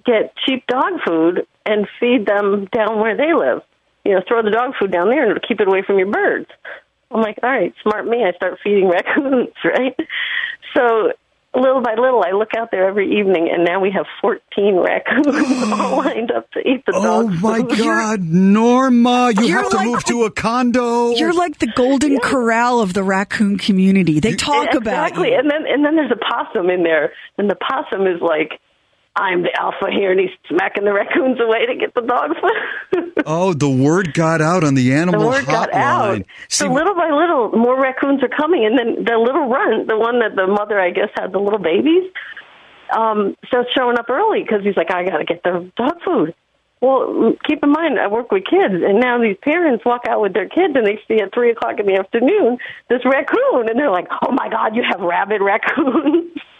get cheap dog food and feed them down where they live. You know, throw the dog food down there and keep it away from your birds. I'm like, all right, smart me. I start feeding raccoons, right? So little by little, I look out there every evening, and now we have 14 raccoons all lined up to eat the Oh dog Oh my food. God, Norma, you have to like- move to a condo. You're like the golden corral of the raccoon community. They talk about exactly. And then and then there's a possum in there, and the possum is like, I'm the alpha here, and he's smacking the raccoons away to get the dog food. oh, the word got out on the the animal word got hotline. out. See, so little by little, more raccoons are coming, and then the little runt, the one that the mother, I guess, had the little babies, um, starts showing up early because he's like, I got to get the dog food. Well, keep in mind, I work with kids, and now these parents walk out with their kids, and they see at three o'clock in the afternoon this raccoon, and they're like, "Oh my God, you have rabid raccoons!"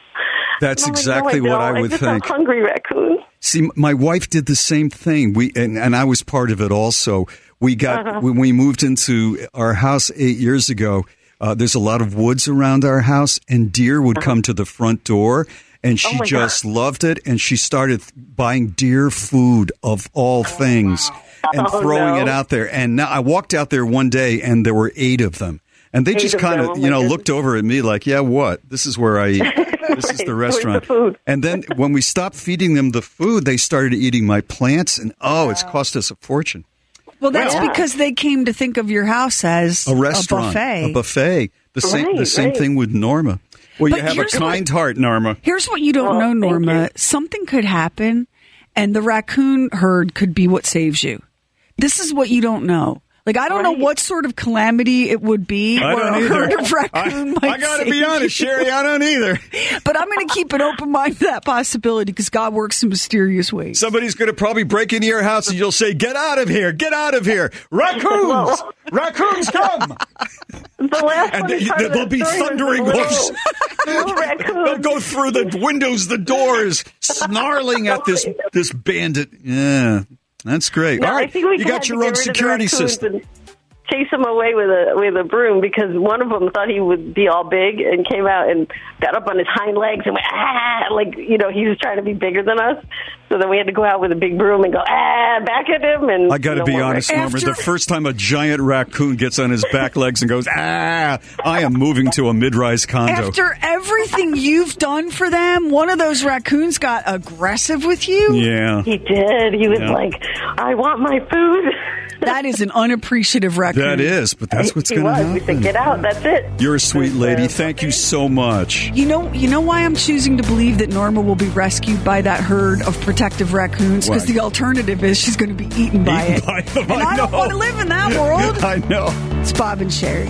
that's I'm like, exactly no, what don't. I would just think. Hungry raccoons. See, my wife did the same thing. We and, and I was part of it also. We got Uh-huh. when we moved into our house eight years ago. Uh, there's a lot of woods around our house, and deer would come to the front door, and she Uh-huh. Oh just loved it. And she started buying deer food of all things and Oh, throwing no. it out there. And now I walked out there one day, and there were eight of them. And they Eight just kind of, oh you know, looked over at me like, "Yeah, what? This is where I eat. This is Right, the where's the restaurant." food? And then when we stopped feeding them the food, they started eating my plants, and oh, it's cost us a fortune. Well, that's Yeah. because they came to think of your house as A restaurant, a buffet. a buffet. The same, the same right. thing with Norma. Well, But you have a here's what- kind heart, Norma. Here's what you don't Well, know, Norma. Something could happen, and the raccoon herd could be what saves you. This is what you don't know. Like I don't know what sort of calamity it would be where a herd of raccoon might save you. Sherry. I don't either. But I'm going to keep an open mind to that possibility because God works in mysterious ways. Somebody's going to probably break into your house, and you'll say, "Get out of here! Get out of here! Raccoons! Raccoons, come!" The last And funny they, part of they'll that be story the thundering little- hoofs. little. They'll go through the windows, the doors, snarling at this this bandit. Yeah, that's great. No, All right, I think we you got your own rid of the security system. Chase him away with a with a broom because one of them thought he would be all big and came out and got up on his hind legs and went ah like you know he was trying to be bigger than us. So then we had to go out with a big broom and go ah back at him and I got to no be honest, raccoons. Norma. The first time a giant raccoon gets on his back legs and goes, ah, I am moving to a mid-rise condo. After everything you've done for them, one of those raccoons got aggressive with you. yeah, He did. He was Yeah. like, "I want my food." That is an unappreciative raccoon. that is, but that's what's going to was. We said, "Get out." That's it. You're a sweet lady. Thank you so much. You know, you know why I'm choosing to believe that Norma will be rescued by that herd of protective raccoons because the alternative is she's going to be eaten by Eaten it. by them, and I I, don't want to live in that world. I know. It's Bob and Sherry.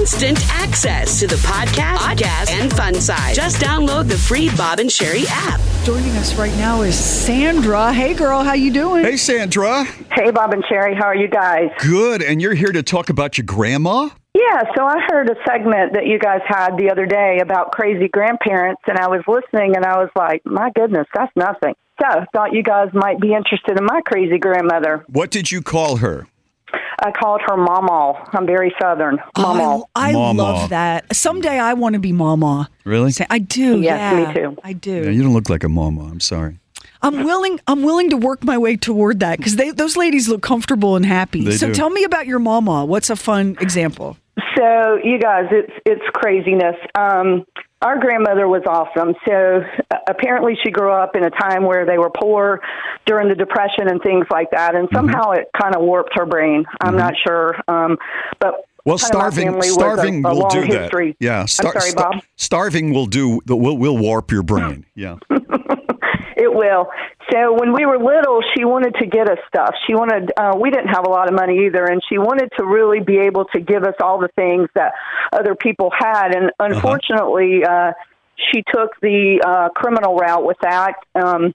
Instant access to the podcast, podcast, and fun side. Just download the free Bob and Sherry app. Joining us right now is Sandra. Hey, girl, how you doing? Hey, Sandra. Hey, Bob and Sherry, how are you guys? Good. And you're here to talk about your grandma? Yeah, so I heard a segment that you guys had the other day about crazy grandparents, and I was listening and I was like, my goodness, that's nothing. So thought you guys might be interested in my crazy grandmother. What did you call her? I called her Mama. I'm very Southern. Mama. I Mama. love that. Someday I want to be Mama. Really? Say- I do. Yes, yeah. me too. I do. Yeah, you don't look like a mama. I'm sorry. I'm willing. I'm willing to work my way toward that because those ladies look comfortable and happy. They so do. tell me about your mama. What's a fun example? So you guys, it's it's craziness. Um, our grandmother was awesome. So uh, apparently, she grew up in a time where they were poor during the depression and things like that, and somehow it kind of warped her brain. I'm not sure, um, but Well, kind of my starving a- starving a will do history. that. Yeah, I'm sorry, sta- Bob. starving will do the will will warp your brain. Yeah. It will. So when we were little, she wanted to get us stuff. She wanted. Uh, we didn't have a lot of money either, and she wanted to really be able to give us all the things that other people had. And unfortunately, uh she took the uh, criminal route with that. Um,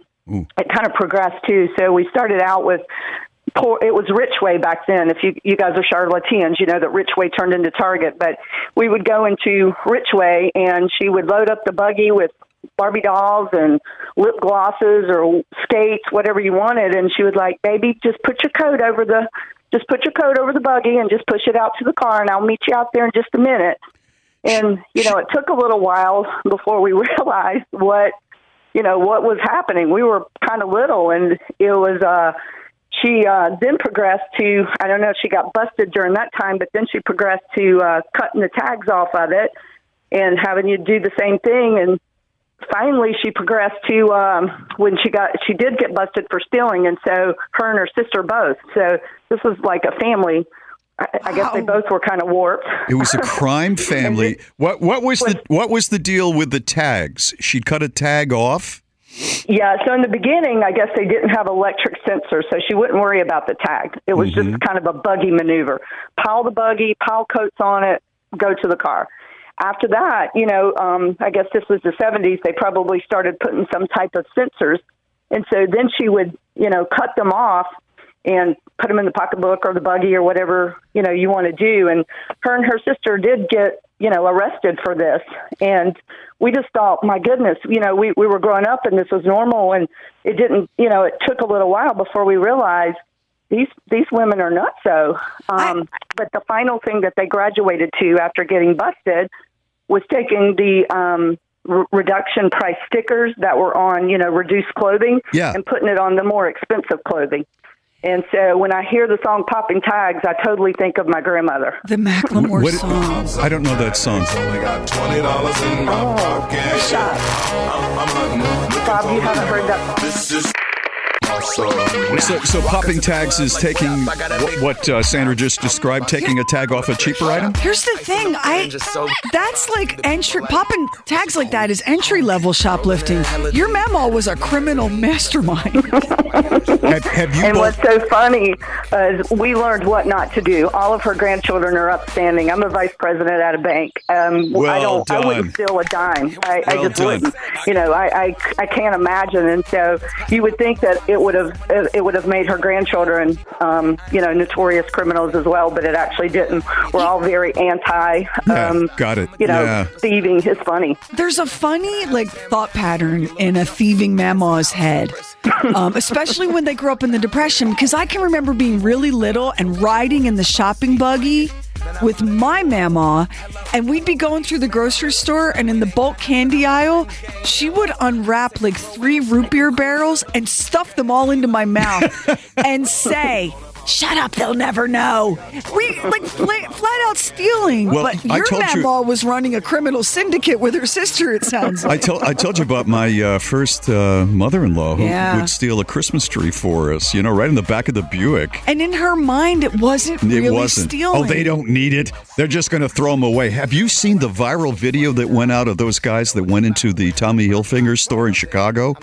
it kind of progressed too. So we started out with. Poor, it was Richway back then. If you you guys are Charlotteans, you know that Richway turned into Target. But we would go into Richway, and she would load up the buggy with Barbie dolls and lip glosses or skates, whatever you wanted. And she was like, baby, just put your coat over the, just put your coat over the buggy and just push it out to the car, and I'll meet you out there in just a minute. And you know, it took a little while before we realized what, you know, what was happening. We were kind of little, and it was. uh she uh, then progressed to I don't know she got busted during that time, but then she progressed to uh, cutting the tags off of it and having you do the same thing. And finally, she progressed to um, when she got she did get busted for stealing, and so her and her sister both. So this was like a family. I, I guess they both were kind of warped. It was a crime family. What what was the what was the deal with the tags? She'd cut a tag off. Yeah, so in the beginning, I guess they didn't have electric sensors, so she wouldn't worry about the tag. It was just kind of a buggy maneuver. Pile the buggy, pile coats on it, go to the car. After that, you know, um, I guess this was the 70s, they probably started putting some type of sensors. And so then she would, you know, cut them off and put them in the pocketbook or the buggy or whatever, you know, you want to do. And her and her sister did get, you know, arrested for this. And we just thought, my goodness, you know, we, we were growing up and this was normal and it didn't, you know, it took a little while before we realized these these women are not so. Um, but the final thing that they graduated to after getting busted was taking the um, r- reduction price stickers that were on, you know, reduced clothing Yeah. and putting it on the more expensive clothing. And so when I hear the song "Popping Tags," I totally think of my grandmother. The Macklemore What- song. I don't know that song. Oh, Shot. Bob, you haven't heard that. So, so popping tags is taking what, what uh, Sandra just described, taking a tag off a cheaper item. Here's the thing, I that's like entry popping tags like that is entry level shoplifting. Your memo was a criminal mastermind. Have, have you and both? what's so funny is we learned what not to do. All of her grandchildren are upstanding. I'm a vice president at a bank. Um, I Well don't. I wouldn't steal a dime. I, I Well just done. wouldn't. You know, I, I I can't imagine. And so you would think that it would have it would have made her grandchildren, um, you know, notorious criminals as well. But it actually didn't. We're all very anti. Yeah, Um, got it. you know, Yeah. thieving is funny. There's a funny like thought pattern in a thieving mama's head, um, especially when they grew up in the depression. Because I can remember being really little and riding in the shopping buggy with my mama, and we'd be going through the grocery store, and in the bulk candy aisle, she would unwrap like three root beer barrels and stuff them all into my mouth and say. Shut up! They'll never know. We like flat, flat out stealing. Well, but I your told you- mama was running a criminal syndicate with her sister. It sounds. I like. tell I told you about my uh, first uh, mother-in-law who Yeah. would steal a Christmas tree for us. You know, right in the back of the Buick. And in her mind, it wasn't It really wasn't. stealing. Oh, they don't need it. They're just going to throw them away. Have you seen the viral video that went out of those guys that went into the Tommy Hilfiger store in Chicago?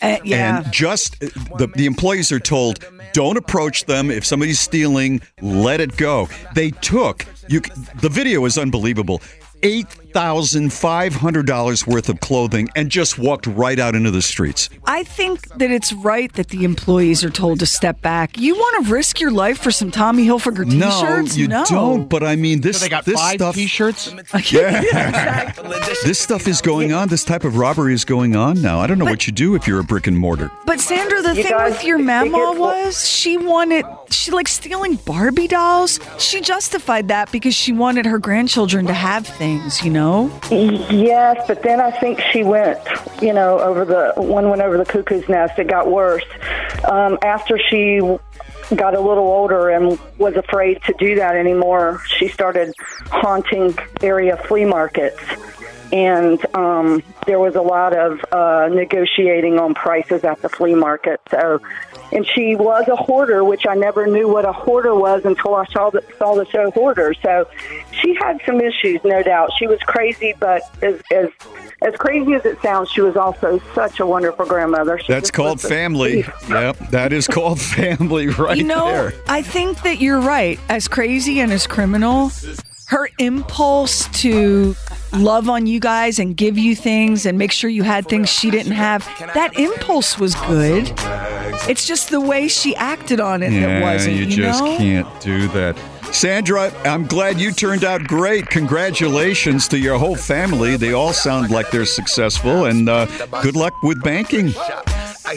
Uh, yeah. And just the, the employees are told, don't approach them. If somebody's stealing, let it go. They took you. The video is unbelievable. Eight thousand five hundred dollars worth of clothing and just walked right out into the streets. I think that it's right that the employees are told to step back. You want to risk your life for some Tommy Hilfiger t-shirts? No, you don't. But I mean, this So they got this five stuff. T-shirts. Yeah. this stuff is going on. This type of robbery is going on now. I don't know what you do if you're a brick and mortar. But Sandra, the You thing guys- with your it mama was she wanted she like stealing Barbie dolls. She justified that because she wanted her grandchildren to have things, you know. Yes, but then I think she went, you know, over the one went over the cuckoo's nest. It got worse um, after she got a little older and was afraid to do that anymore, she started haunting area flea markets. And um, there was a lot of uh, negotiating on prices at the flea market. So, and she was a hoarder, which I never knew what a hoarder was until I saw the, saw the show Hoarder. So, she had some issues, no doubt. She was crazy, but as as as crazy as it sounds, she was also such a wonderful grandmother. She That's called family. Yep, that is called family right you know, there. I think that you're right. As crazy and as criminal, her impulse to love on you guys and give you things and make sure you had things she didn't have, that impulse was good. It's just the way she acted on it yeah, that wasn't. you You, just know? can't do that. Sandra, I'm glad you turned out great. Congratulations to your whole family. They all sound like they're successful, and uh, good luck with banking.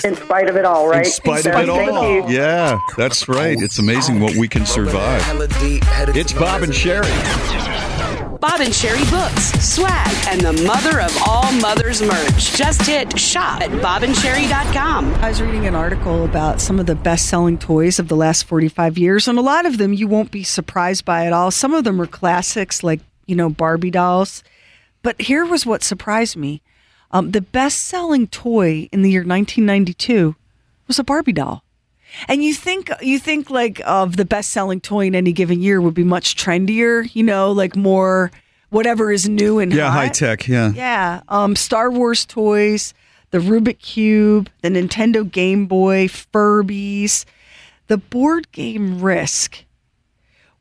In spite of it all, right? In spite of it all. Yeah, that's right. It's amazing what we can survive. It's Bob and Sherry. Bob and Sherry books, swag, and the mother of all mothers merch. Just hit shop at bobandsherry.com. I was reading an article about some of the best selling toys of the last 45 years, and a lot of them you won't be surprised by at all. Some of them are classics, like, you know, Barbie dolls. But here was what surprised me um, the best selling toy in the year 1992 was a Barbie doll. And you think you think like of the best selling toy in any given year would be much trendier, you know, like more whatever is new and Yeah, hot. high tech. Yeah. Yeah, um, Star Wars toys, the Rubik Cube, the Nintendo Game Boy, Furbies, the board game Risk,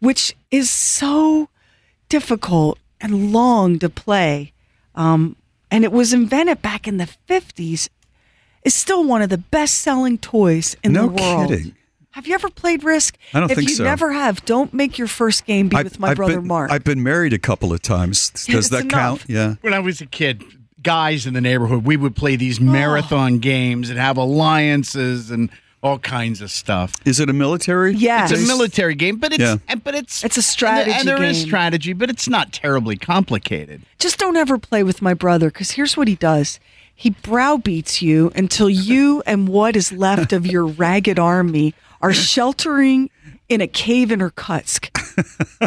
which is so difficult and long to play. Um, and it was invented back in the 50s, is still one of the best selling toys in No the world. No kidding. Have you ever played Risk? I don't if think you so. never have, don't make your first game be I've- with my I've brother been, Mark. I've been married a couple of times. Does It's that enough. count? Yeah. When I was a kid, guys in the neighborhood, we would play Oh. these marathon oh. games and have alliances and all kinds of stuff. Is it a military? Yeah, It's a military game, but it's Yeah. and- but it's It's a strategy and, there is game. strategy, but it's not terribly complicated. just don't ever play with my brother because here's what he does he browbeats you until you and what is left of your ragged army are sheltering in a cave in Irkutsk.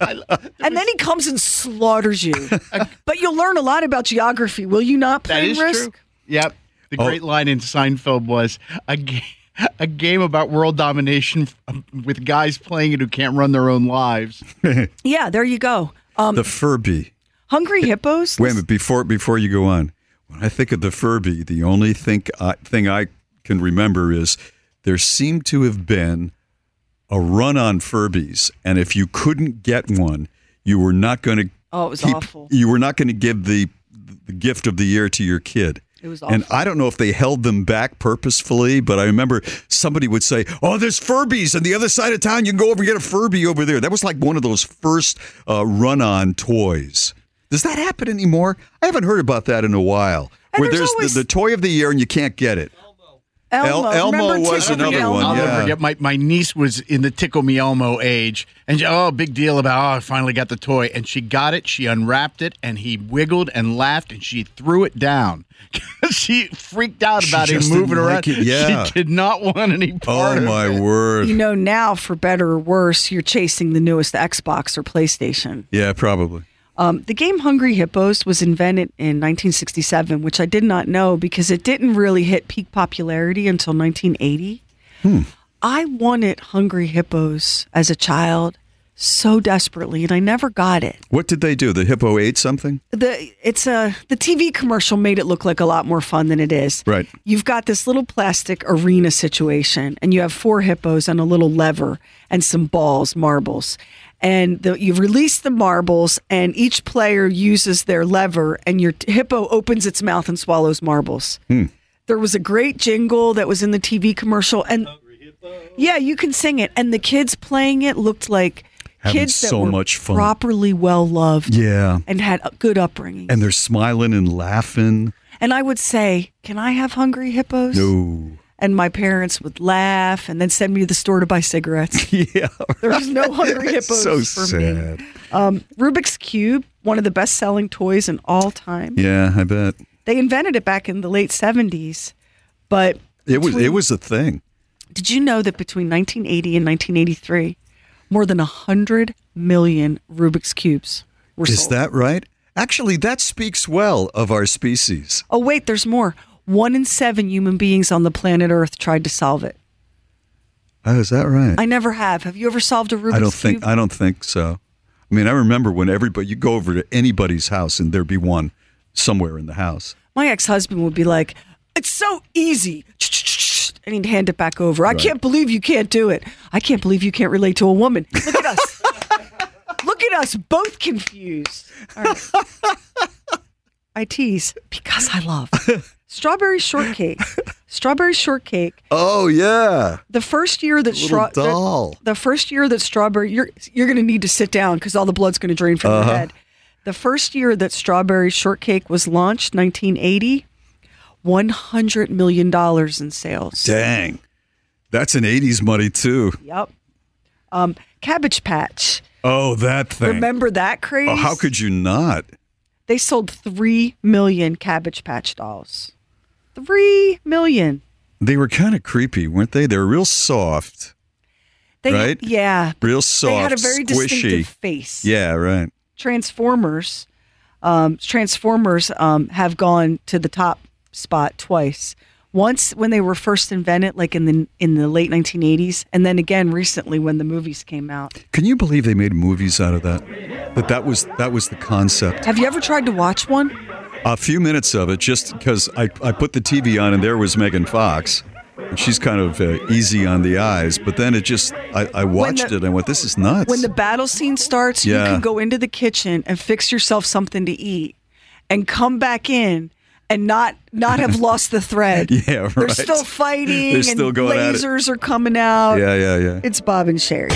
and then he comes and slaughters you. but you'll learn a lot about geography, will you not, That play Risk? true. Yep. The Oh. great line in Seinfeld was a, ga- a game about world domination um, with guys playing it who can't run their own lives. Yeah, there you go. Um, the Furby. Hungry Hippos? Wait a minute before before you go on. When I think of the Furby, the only think I, thing I can remember is there seemed to have been a run on Furbies, and if you couldn't get one, you were not going to. Oh, it was awful. You were not going to give the the gift of the year to your kid. And I don't know if they held them back purposefully, but I remember somebody would say, "Oh, there's Furbies on the other side of town. You can go over and get a Furby over there." That was like one of those first uh, run-on toys. Does that happen anymore? I haven't heard about that in a while. And Where there's there's always- the, the toy of the year and you can't get it. Elmo. El- Elmo was Tickle Me another one, Elmo? I'll yeah. never forget. My, my niece was in the Tickle Me Elmo age, and she, oh, big deal about oh, I finally got the toy, and she got it. She unwrapped it, and he wiggled and laughed, and she threw it down. she freaked out about him moving around. like it, yeah. She did not want any oh, part Oh of my it. word! You know, now for better or worse, you're chasing the newest Xbox or PlayStation. Yeah, probably. Um, the game Hungry Hippos was invented in 1967, which I did not know because it didn't really hit peak popularity until 1980. I wanted Hungry Hippos as a child so desperately, and I never got it. What did they do? The hippo ate something. The it's a the TV commercial made it look like a lot more fun than it is. Right. You've got this little plastic arena situation, and you have four hippos and a little lever and some balls, marbles. And the, you release the marbles, and each player uses their lever, and your hippo opens its mouth and swallows marbles. Hmm. There was a great jingle that was in the TV commercial, and yeah, you can sing it. And the kids playing it looked like Having kids that so were much fun. properly well loved Yeah, and had a good upbringing. and they're smiling and laughing. And I would say, Can I have hungry hippos? No. And my parents would laugh and then send me to the store to buy cigarettes. Yeah. There's no hungry hippos so for me. sad. Um, Rubik's Cube, one of the best selling toys in all time. Yeah, I bet They invented it back in the late 70s, but it was. between- It was a thing. Did you know that between 1980 and 1983, more than 100 million Rubik's Cubes were Is sold? Is that right? Actually, that speaks well of our species. oh, wait, there's more. One in seven human beings on the planet Earth tried to solve it. Oh, is that right? I never have. Have you ever solved a Rubik's I don't think Cube? I don't think so. I mean, I remember when everybody you go over to anybody's house and there'd be one somewhere in the house. My ex husband would be like, It's so easy. And he'd hand it back over. I can't believe you can't do it. I can't believe you can't relate to a woman. Look at us. Look at us, both confused. Right. I tease because I love strawberry shortcake. Strawberry shortcake. Oh yeah. The first year that straw doll. The, the first year that strawberry you're you're going to need to sit down because all the blood's going to drain from Uh-huh. your head. The first year that strawberry shortcake was launched, 1980, 100 million dollars in sales. Dang. That's an 80s money too. Yep. Um, Cabbage Patch. Oh, that thing. Remember that craze? Oh, how could you not? They sold 3 million Cabbage Patch dolls. 3 million. They were kind of creepy, weren't they? They were real soft. They Right? yeah. Real soft. They had a very squishy. distinctive face. Yeah, right. Transformers, um, Transformers um, have gone to the top spot twice. Once when they were first invented, like in the in the late 1980s, and then again recently when the movies came out. Can you believe they made movies out of that? That that was that was the concept. Have you ever tried to watch one? A few minutes of it, just because I, I put the TV on and there was Megan Fox. And she's kind of uh, easy on the eyes, but then it just, I, I watched the- it and I went, this is nuts. When the battle scene starts, yeah. you can go into the kitchen and fix yourself something to eat, and come back in and not not have lost the thread. Yeah, right. They're still fighting. They're still and going at it. lasers are coming out. yeah, yeah, yeah. It's Bob and Sherry.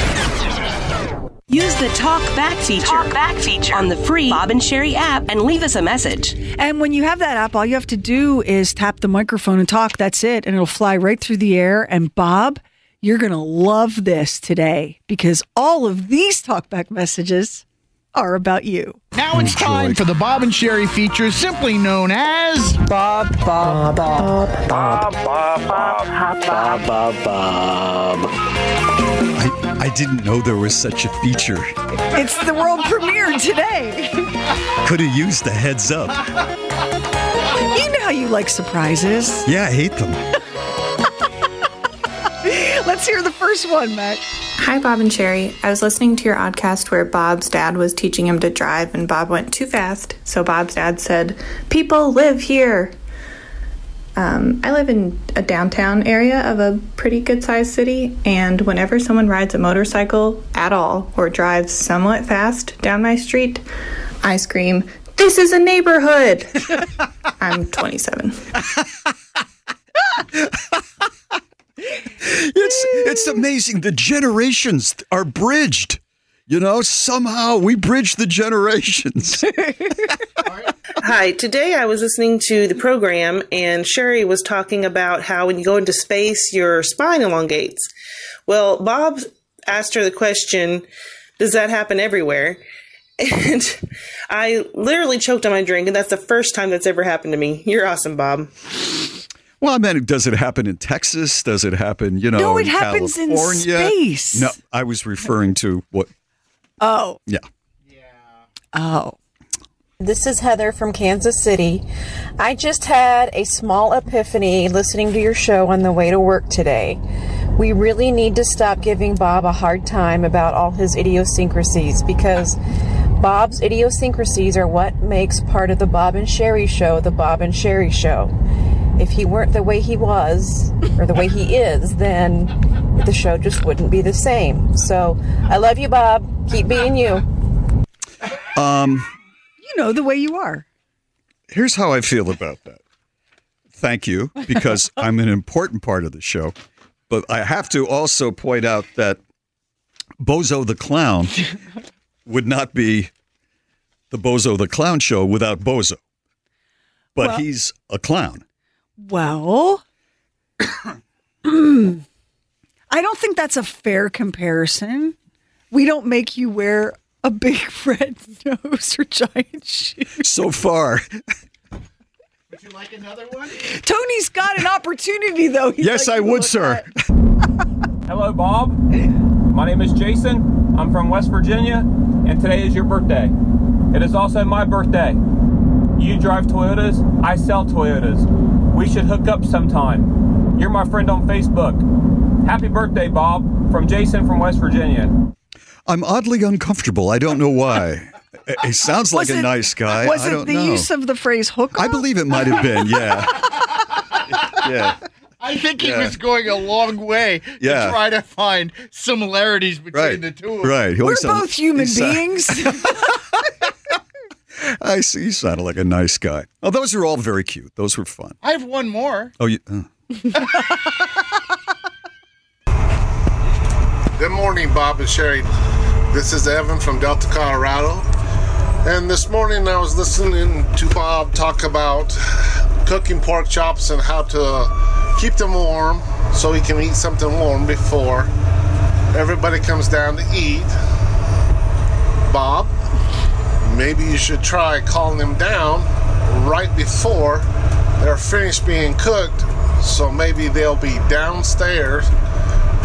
Use the Talk Back feature. Talk Back feature on the free Bob and Sherry app and leave us a message. And when you have that app, all you have to do is tap the microphone and talk. That's it. And it'll fly right through the air. And Bob, you're going to love this today because all of these talkback messages are about you. Now it's time for the Bob and Sherry feature, simply known as Bob Bob Bob Bob Bob, Bob, Bob, Bob. I, I didn't know there was such a feature. It's the world premiere today. Could have used a heads up. You know how you like surprises. Yeah, I hate them. Let's hear the first one, Matt. Hi, Bob and Sherry. I was listening to your oddcast where Bob's dad was teaching him to drive, and Bob went too fast. So Bob's dad said, People live here. Um, I live in a downtown area of a pretty good sized city, and whenever someone rides a motorcycle at all or drives somewhat fast down my street, I scream, This is a neighborhood! I'm 27. It's it's amazing. The generations are bridged. You know, somehow we bridge the generations. Hi, today I was listening to the program and Sherry was talking about how when you go into space, your spine elongates. Well, Bob asked her the question, does that happen everywhere? And I literally choked on my drink, and that's the first time that's ever happened to me. You're awesome, Bob. well, I mean, does it happen in Texas? Does it happen, you know, No, it in happens in space. No, I was referring to what? Oh. Yeah. Yeah. Oh. This is Heather from Kansas City. I just had a small epiphany listening to your show on the way to work today. We really need to stop giving Bob a hard time about all his idiosyncrasies because Bob's idiosyncrasies are what makes part of the Bob and Sherry show the Bob and Sherry show. If he weren't the way he was, or the way he is, then the show just wouldn't be the same. So I love you, Bob. Keep being you. Um, You know the way you are. here's how I feel about that. Thank you, because I'm an important part of the show. But I have to also point out that Bozo the Clown would not be the Bozo the Clown show without Bozo. But Well- he's a clown. Well, I don't think that's a fair comparison. We don't make you wear a big red nose or giant shoes. So far, Would you like another one? Tony's got an opportunity, though. He'd yes, like I would, sir. Hello, Bob. My name is Jason. I'm from West Virginia, and today is your birthday. It is also my birthday. You drive Toyotas, I sell Toyotas. We should hook up sometime. You're my friend on Facebook. Happy birthday, Bob, from Jason from West Virginia. I'm oddly uncomfortable. I don't know why. It- He sounds like Was a it- nice guy. Was I it don't the know. use of the phrase hook? up? I believe it might have been. Yeah. yeah. I think he Yeah. was going a long way Yeah. to try to find similarities between Right. the two of them. Right. We're both human beings. I see. You sounded like a nice guy. Oh, those are all very cute. Those were fun. I have one more. Oh, you. Uh. Good morning, Bob and Sherry. This is Evan from Delta, Colorado. And this morning I was listening to Bob talk about cooking pork chops and how to keep them warm so he can eat something warm before everybody comes down to eat. Bob, maybe you should try calling them down right before they're finished being cooked so maybe they'll be downstairs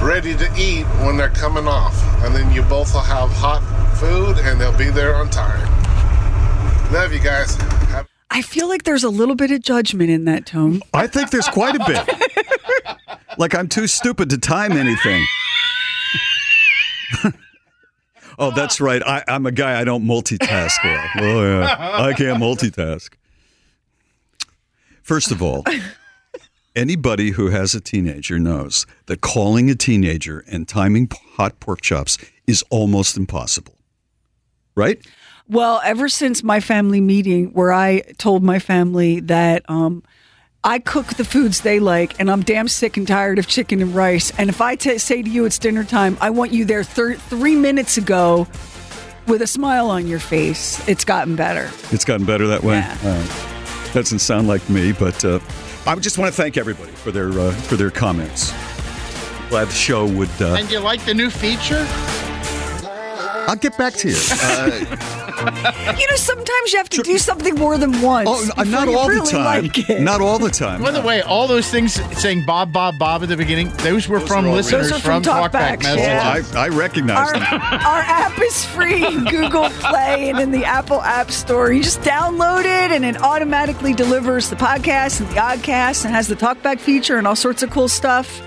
ready to eat when they're coming off. And then you both will have hot food and they'll be there on time. Love you guys. Have- I feel like there's a little bit of judgment in that tone. I think there's quite a bit. like I'm too stupid to time anything. oh, that's right. I, I'm a guy. I don't multitask well. Oh yeah, I can't multitask. First of all, anybody who has a teenager knows that calling a teenager and timing hot pork chops is almost impossible. Right? Well, ever since my family meeting where I told my family that um, I cook the foods they like and I'm damn sick and tired of chicken and rice. And if I t- say to you it's dinner time, I want you there thir- three minutes ago with a smile on your face, it's gotten better. It's gotten better that way. All right. Doesn't sound like me, but uh, I just want to thank everybody for their uh, for their comments. Glad the show would. Uh, And you like the new feature? I'll get back to you. Uh, you know, sometimes you have to do something more than once. Oh, before not you all really the time. like. Not all the time. By the way, all those things saying Bob, Bob, Bob at the beginning, those were from listeners Those are from from, Talkbacks, Talkback messages. yeah. I, I recognize Our, them. our app is free in Google Play and in the Apple App Store. You just download it and it automatically delivers the podcast and the oddcast and has the talkback feature and all sorts of cool stuff.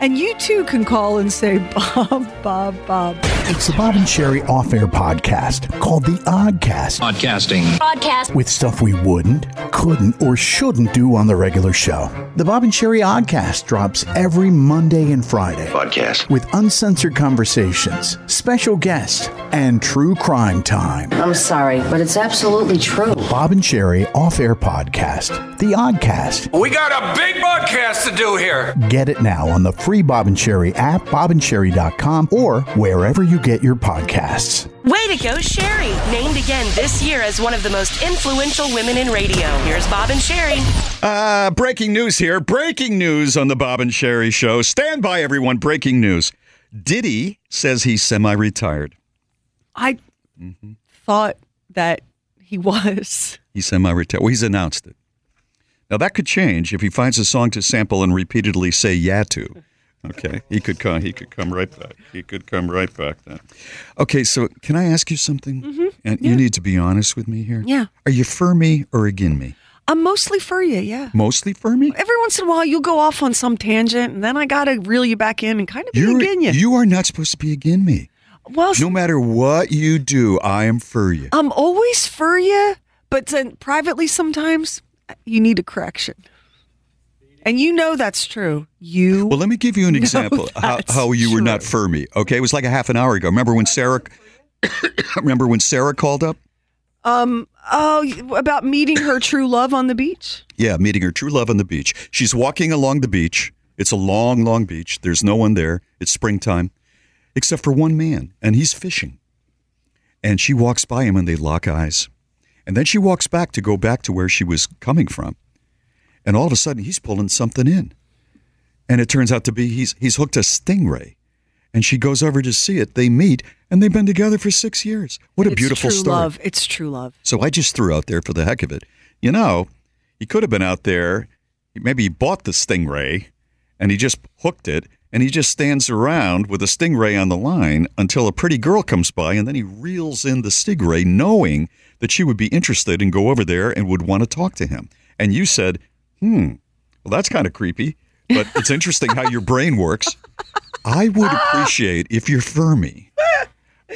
And you too can call and say, Bob, Bob, Bob. It's the Bob and Sherry off air podcast called The Oddcast. Podcasting. Podcast. With stuff we wouldn't, couldn't, or shouldn't do on the regular show. The Bob and Sherry Oddcast drops every Monday and Friday. Podcast. With uncensored conversations, special guests, and true crime time. I'm sorry, but it's absolutely true. Bob and Sherry off air podcast. The Oddcast. We got a big podcast to do here. Get it now on the free Bob and Sherry app, bobandsherry.com, or wherever you get your podcasts. Way to go, Sherry! Named again this year as one of the most influential women in radio. Here's Bob and Sherry. Uh, breaking news here. Breaking news on the Bob and Sherry show. Stand by, everyone. Breaking news. Diddy says he's semi-retired. I thought that he was. He's semi-retired. Well, he's announced it. Now that could change if he finds a song to sample and repeatedly say yeah to. Okay, he could come. He could come right back. He could come right back then. Okay, so can I ask you something? Mhm, And you need to be honest with me here. Yeah. Are you for me or against me? I'm mostly for you, yeah. Mostly for me. Every once in a while, you'll go off on some tangent, and then I got to reel you back in and kind of be You're, again you. you are not supposed to be against me. Well, No matter what you do, I am for you. I'm always for you, but then privately sometimes you need a correction. And you know that's true. You Well, let me give you an example how, how you were not for me. Okay, it was like a half an hour ago. Remember when Sarah? remember when Sarah called up? um oh about meeting her true love on the beach. Yeah, meeting her true love on the beach. She's walking along the beach. It's a long, long beach. There's no one there. It's springtime, except for one man, and he's fishing. And she walks by him, and they lock eyes. And then she walks back to go back to where she was coming from. And all of a sudden, he's pulling something in. And it turns out to be he's he's hooked a stingray. And she goes over to see it. They meet, and they've been together for six years. What a It's beautiful true story. love. It's true love. So I just threw out there for the heck of it. You know, he could have been out there. Maybe he bought the stingray, and he just hooked it, and he just stands around with a stingray on the line until a pretty girl comes by, and then he reels in the stingray, knowing that she would be interested and go over there and would want to talk to him. And you said, "Hmm, well, that's kind of creepy." But it's interesting how your brain works. I would appreciate if you're Fermi.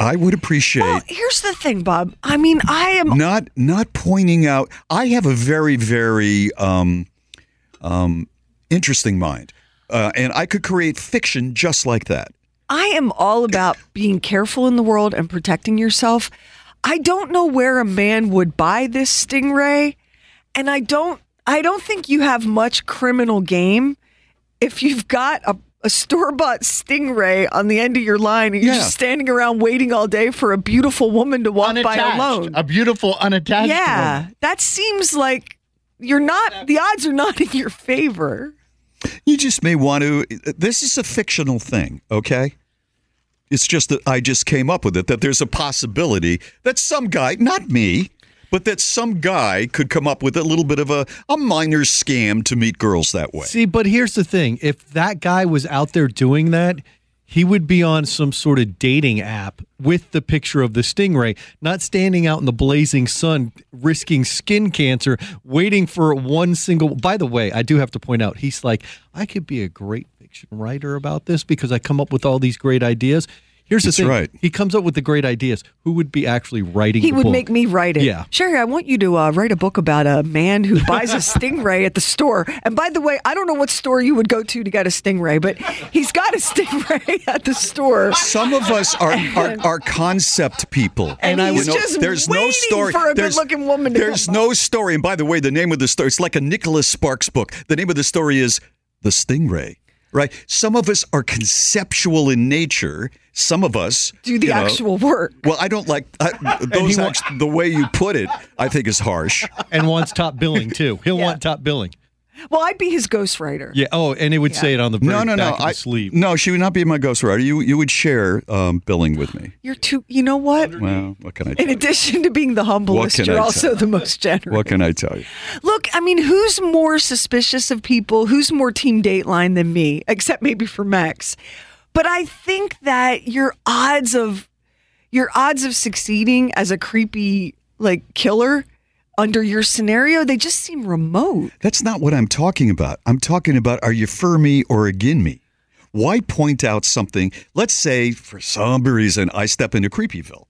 I would appreciate Well, here's the thing, Bob. I mean, I am not not pointing out. I have a very very um, um, interesting mind, uh, and I could create fiction just like that. I am all about being careful in the world and protecting yourself. I don't know where a man would buy this stingray, and I don't I don't think you have much criminal game if you've got a, a store bought stingray on the end of your line and you're Yeah. just standing around waiting all day for a beautiful woman to walk by alone. A beautiful unattached yeah, woman. that seems like you're not. The odds are not in your favor. You just may want to. This is a fictional thing, okay? It's just that I just came up with it that there's a possibility that some guy, not me, but that some guy could come up with a little bit of a, a minor scam to meet girls that way. See, but here's the thing: if that guy was out there doing that, he would be on some sort of dating app with the picture of the stingray, not standing out in the blazing sun, risking skin cancer, waiting for one single. By the way, I do have to point out, he's like, I could be a great fiction writer about this because I come up with all these great ideas. Here's That's the thing: right. he comes up with the great ideas. Who would be actually writing? He the would book? make me write it. Yeah. Sherry, I want you to uh, write a book about a man who buys a stingray at the store. And by the way, I don't know what store you would go to to get a stingray, but he's got a stingray at the store. Some of us are are, are concept people, And I he's just there's no story. for a there's, good-looking woman to There's come no story. And by the way, the name of the story it's like a Nicholas Sparks book. The name of the story is The Stingray. Right. Some of us are conceptual in nature. Some of us Do the you know- actual work. Well, I don't like I, those. wa- the way you put it, I think is harsh. and wants top billing too. He'll want top billing. Well, I'd be his ghostwriter. Yeah. Oh, and it would say it on the very No, no, no. of I, sleep. no, she would not be my ghostwriter. You you would share um, billing with me. You're too, you know what? Well, what can I? In Tell you? addition to being the humblest, you're I also the most generous. What can I tell you? Look, I mean, who's more suspicious of people? Who's more Team Dateline than me? Except maybe for Max. But I think that your odds of your odds of succeeding as a creepy like killer under your scenario, they just seem remote. That's not what I'm talking about. I'm talking about are you for me or again me? Why point out something? Let's say for some reason I step into Creepyville.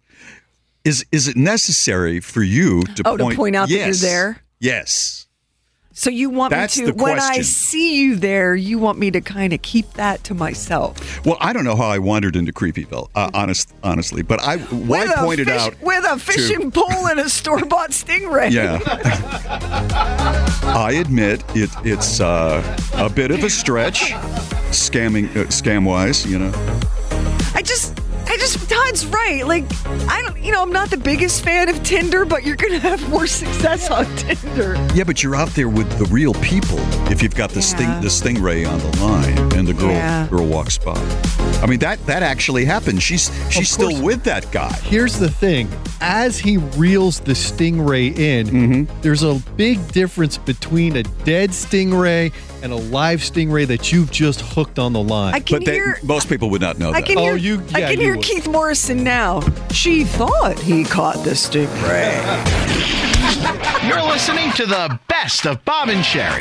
Is is it necessary for you to Oh, to point, point out that you're there? Yes. So you want That's me to the when I see you there, you want me to kind of keep that to myself. Well, I don't know how I wandered into Creepyville, uh, honest, honestly, but I why with pointed fish- out with a to- fishing pole and a store bought stingray. Yeah. I admit it. It's uh, a bit of a stretch, scamming, uh, scam wise. You know. I just, Todd's right. Like, I don't, you know, I'm not the biggest fan of Tinder, but you're going to have more success on Tinder. Yeah, but you're out there with the real people. If you've got the sting, Yeah. the stingray on the line, and the girl Yeah. girl walks by. I mean that that actually happened. She's she's still with that guy. Here's the thing: as he reels the stingray in, Mm-hmm. there's a big difference between a dead stingray and a live stingray that you've just hooked on the line. I can But they, hear- most people would not know I that. can oh, hear, Oh, you- I can you hear would. Keith Morrison now. She thought he caught the stingray. You're listening to the best of Bob and Sherry.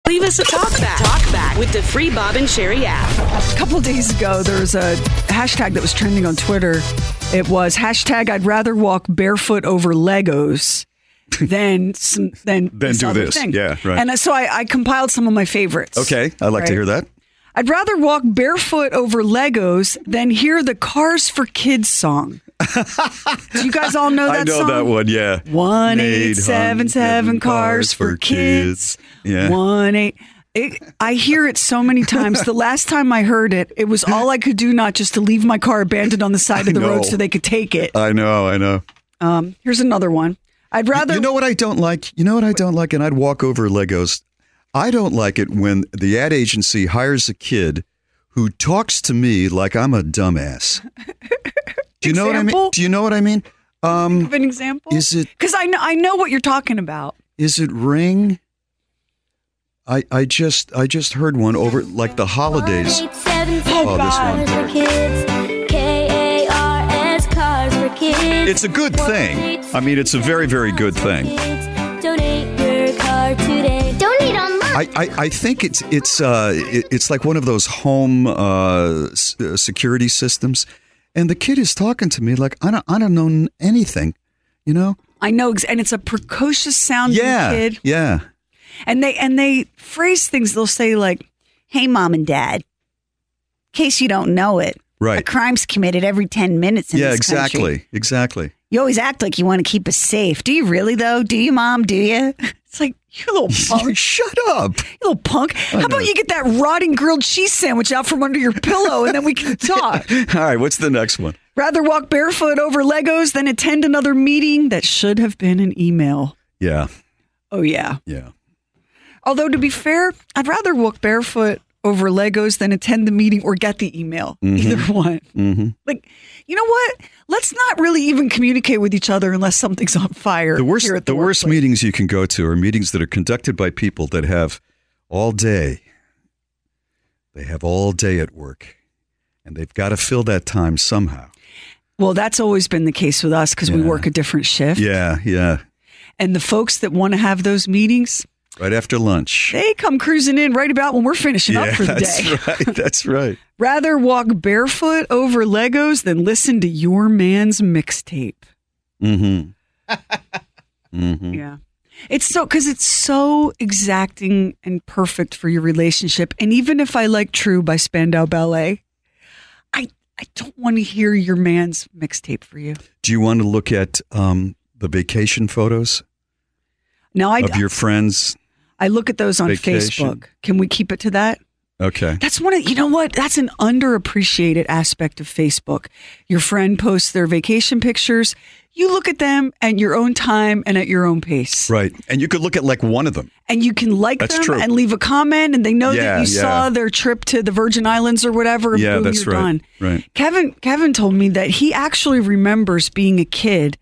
Leave us a talk back. Talk back with the free Bob and Sherry app. A couple days ago, there was a hashtag that was trending on Twitter. It was hashtag I'd rather walk barefoot over Legos than some than Than do other this. thing. Yeah, right. And so I, I compiled some of my favorites. Okay, I'd like Right. to hear that. I'd rather walk barefoot over Legos than hear the Cars for Kids song. Do you guys all know that I know song? that one. Yeah. One eight seven seven cars for kids. Yeah. One eight. It, I hear it so many times. The last time I heard it, it was all I could do not just to leave my car abandoned on the side of the road so they could take it. I know, I know. Um, here's another one. I'd rather. You know what I don't like? You know what I don't like? And I'd walk over Legos. I don't like it when the ad agency hires a kid who talks to me like I'm a dumbass. Do you know what I mean? Do you know what I mean? Um, Give an example. is it Because I know I know what you're talking about. is it Ring? I I just I just heard one over like the holidays. Oh, this one. K-A-R-S cars for kids. It's a good thing. I mean, it's a very very good thing. Donate your car today. Donate online. I, I, I think it's it's uh it's like one of those home uh, uh, security systems, and the kid is talking to me like I don't I don't know anything, you know? I know, and it's a precocious sounding Yeah, kid. yeah. And they and they phrase things. They'll say like, "Hey, mom and dad, in case you don't know it, Right. a crime's committed every ten minutes in this country. yeah, exactly, country. exactly. You always act like you want to keep us safe. Do you really though? Do you, mom? Do you? It's like you little punk. Shut up, you little punk. How about you get that rotting grilled cheese sandwich out from under your pillow, and then we can talk. All right, what's the next one? Rather walk barefoot over Legos than attend another meeting that should have been an email. Yeah, Oh yeah. yeah. Although to be fair, I'd rather walk barefoot over Legos than attend the meeting or get the email. Mhm. Either one. Mm-hmm. Like, you know what? Let's not really even communicate with each other unless something's on fire. The worst here at the, the, worst meetings you can go to are meetings that are conducted by people that have all day. They have all day at work, and they've got to fill that time somehow. Well, that's always been the case with us because we work a different shift. Yeah, yeah. And the folks that want to have those meetings, Right after lunch. they come cruising in right about when we're finishing yeah, up for the that's day. right. That's right. Rather walk barefoot over Legos than listen to your man's mixtape. Mm-hmm. mm-hmm. Yeah. It's so because it's so exacting and perfect for your relationship. And even if I like True by Spandau Ballet, I I don't want to hear your man's mixtape for you. Do you want to look at um, the vacation photos Now I of your friends? I look at those on vacation? Facebook. Can we keep it to that? Okay. That's one of you know what? That's an underappreciated aspect of Facebook. Your friend posts their vacation pictures. You look at them at your own time and at your own pace. Right. And you could look at like one of them. and you can like That's them true. and leave a comment and they know Yeah, that you yeah. saw their trip to the Virgin Islands or whatever yeah, boom, that's you're right. done. Right. Kevin Kevin told me that he actually remembers being a kid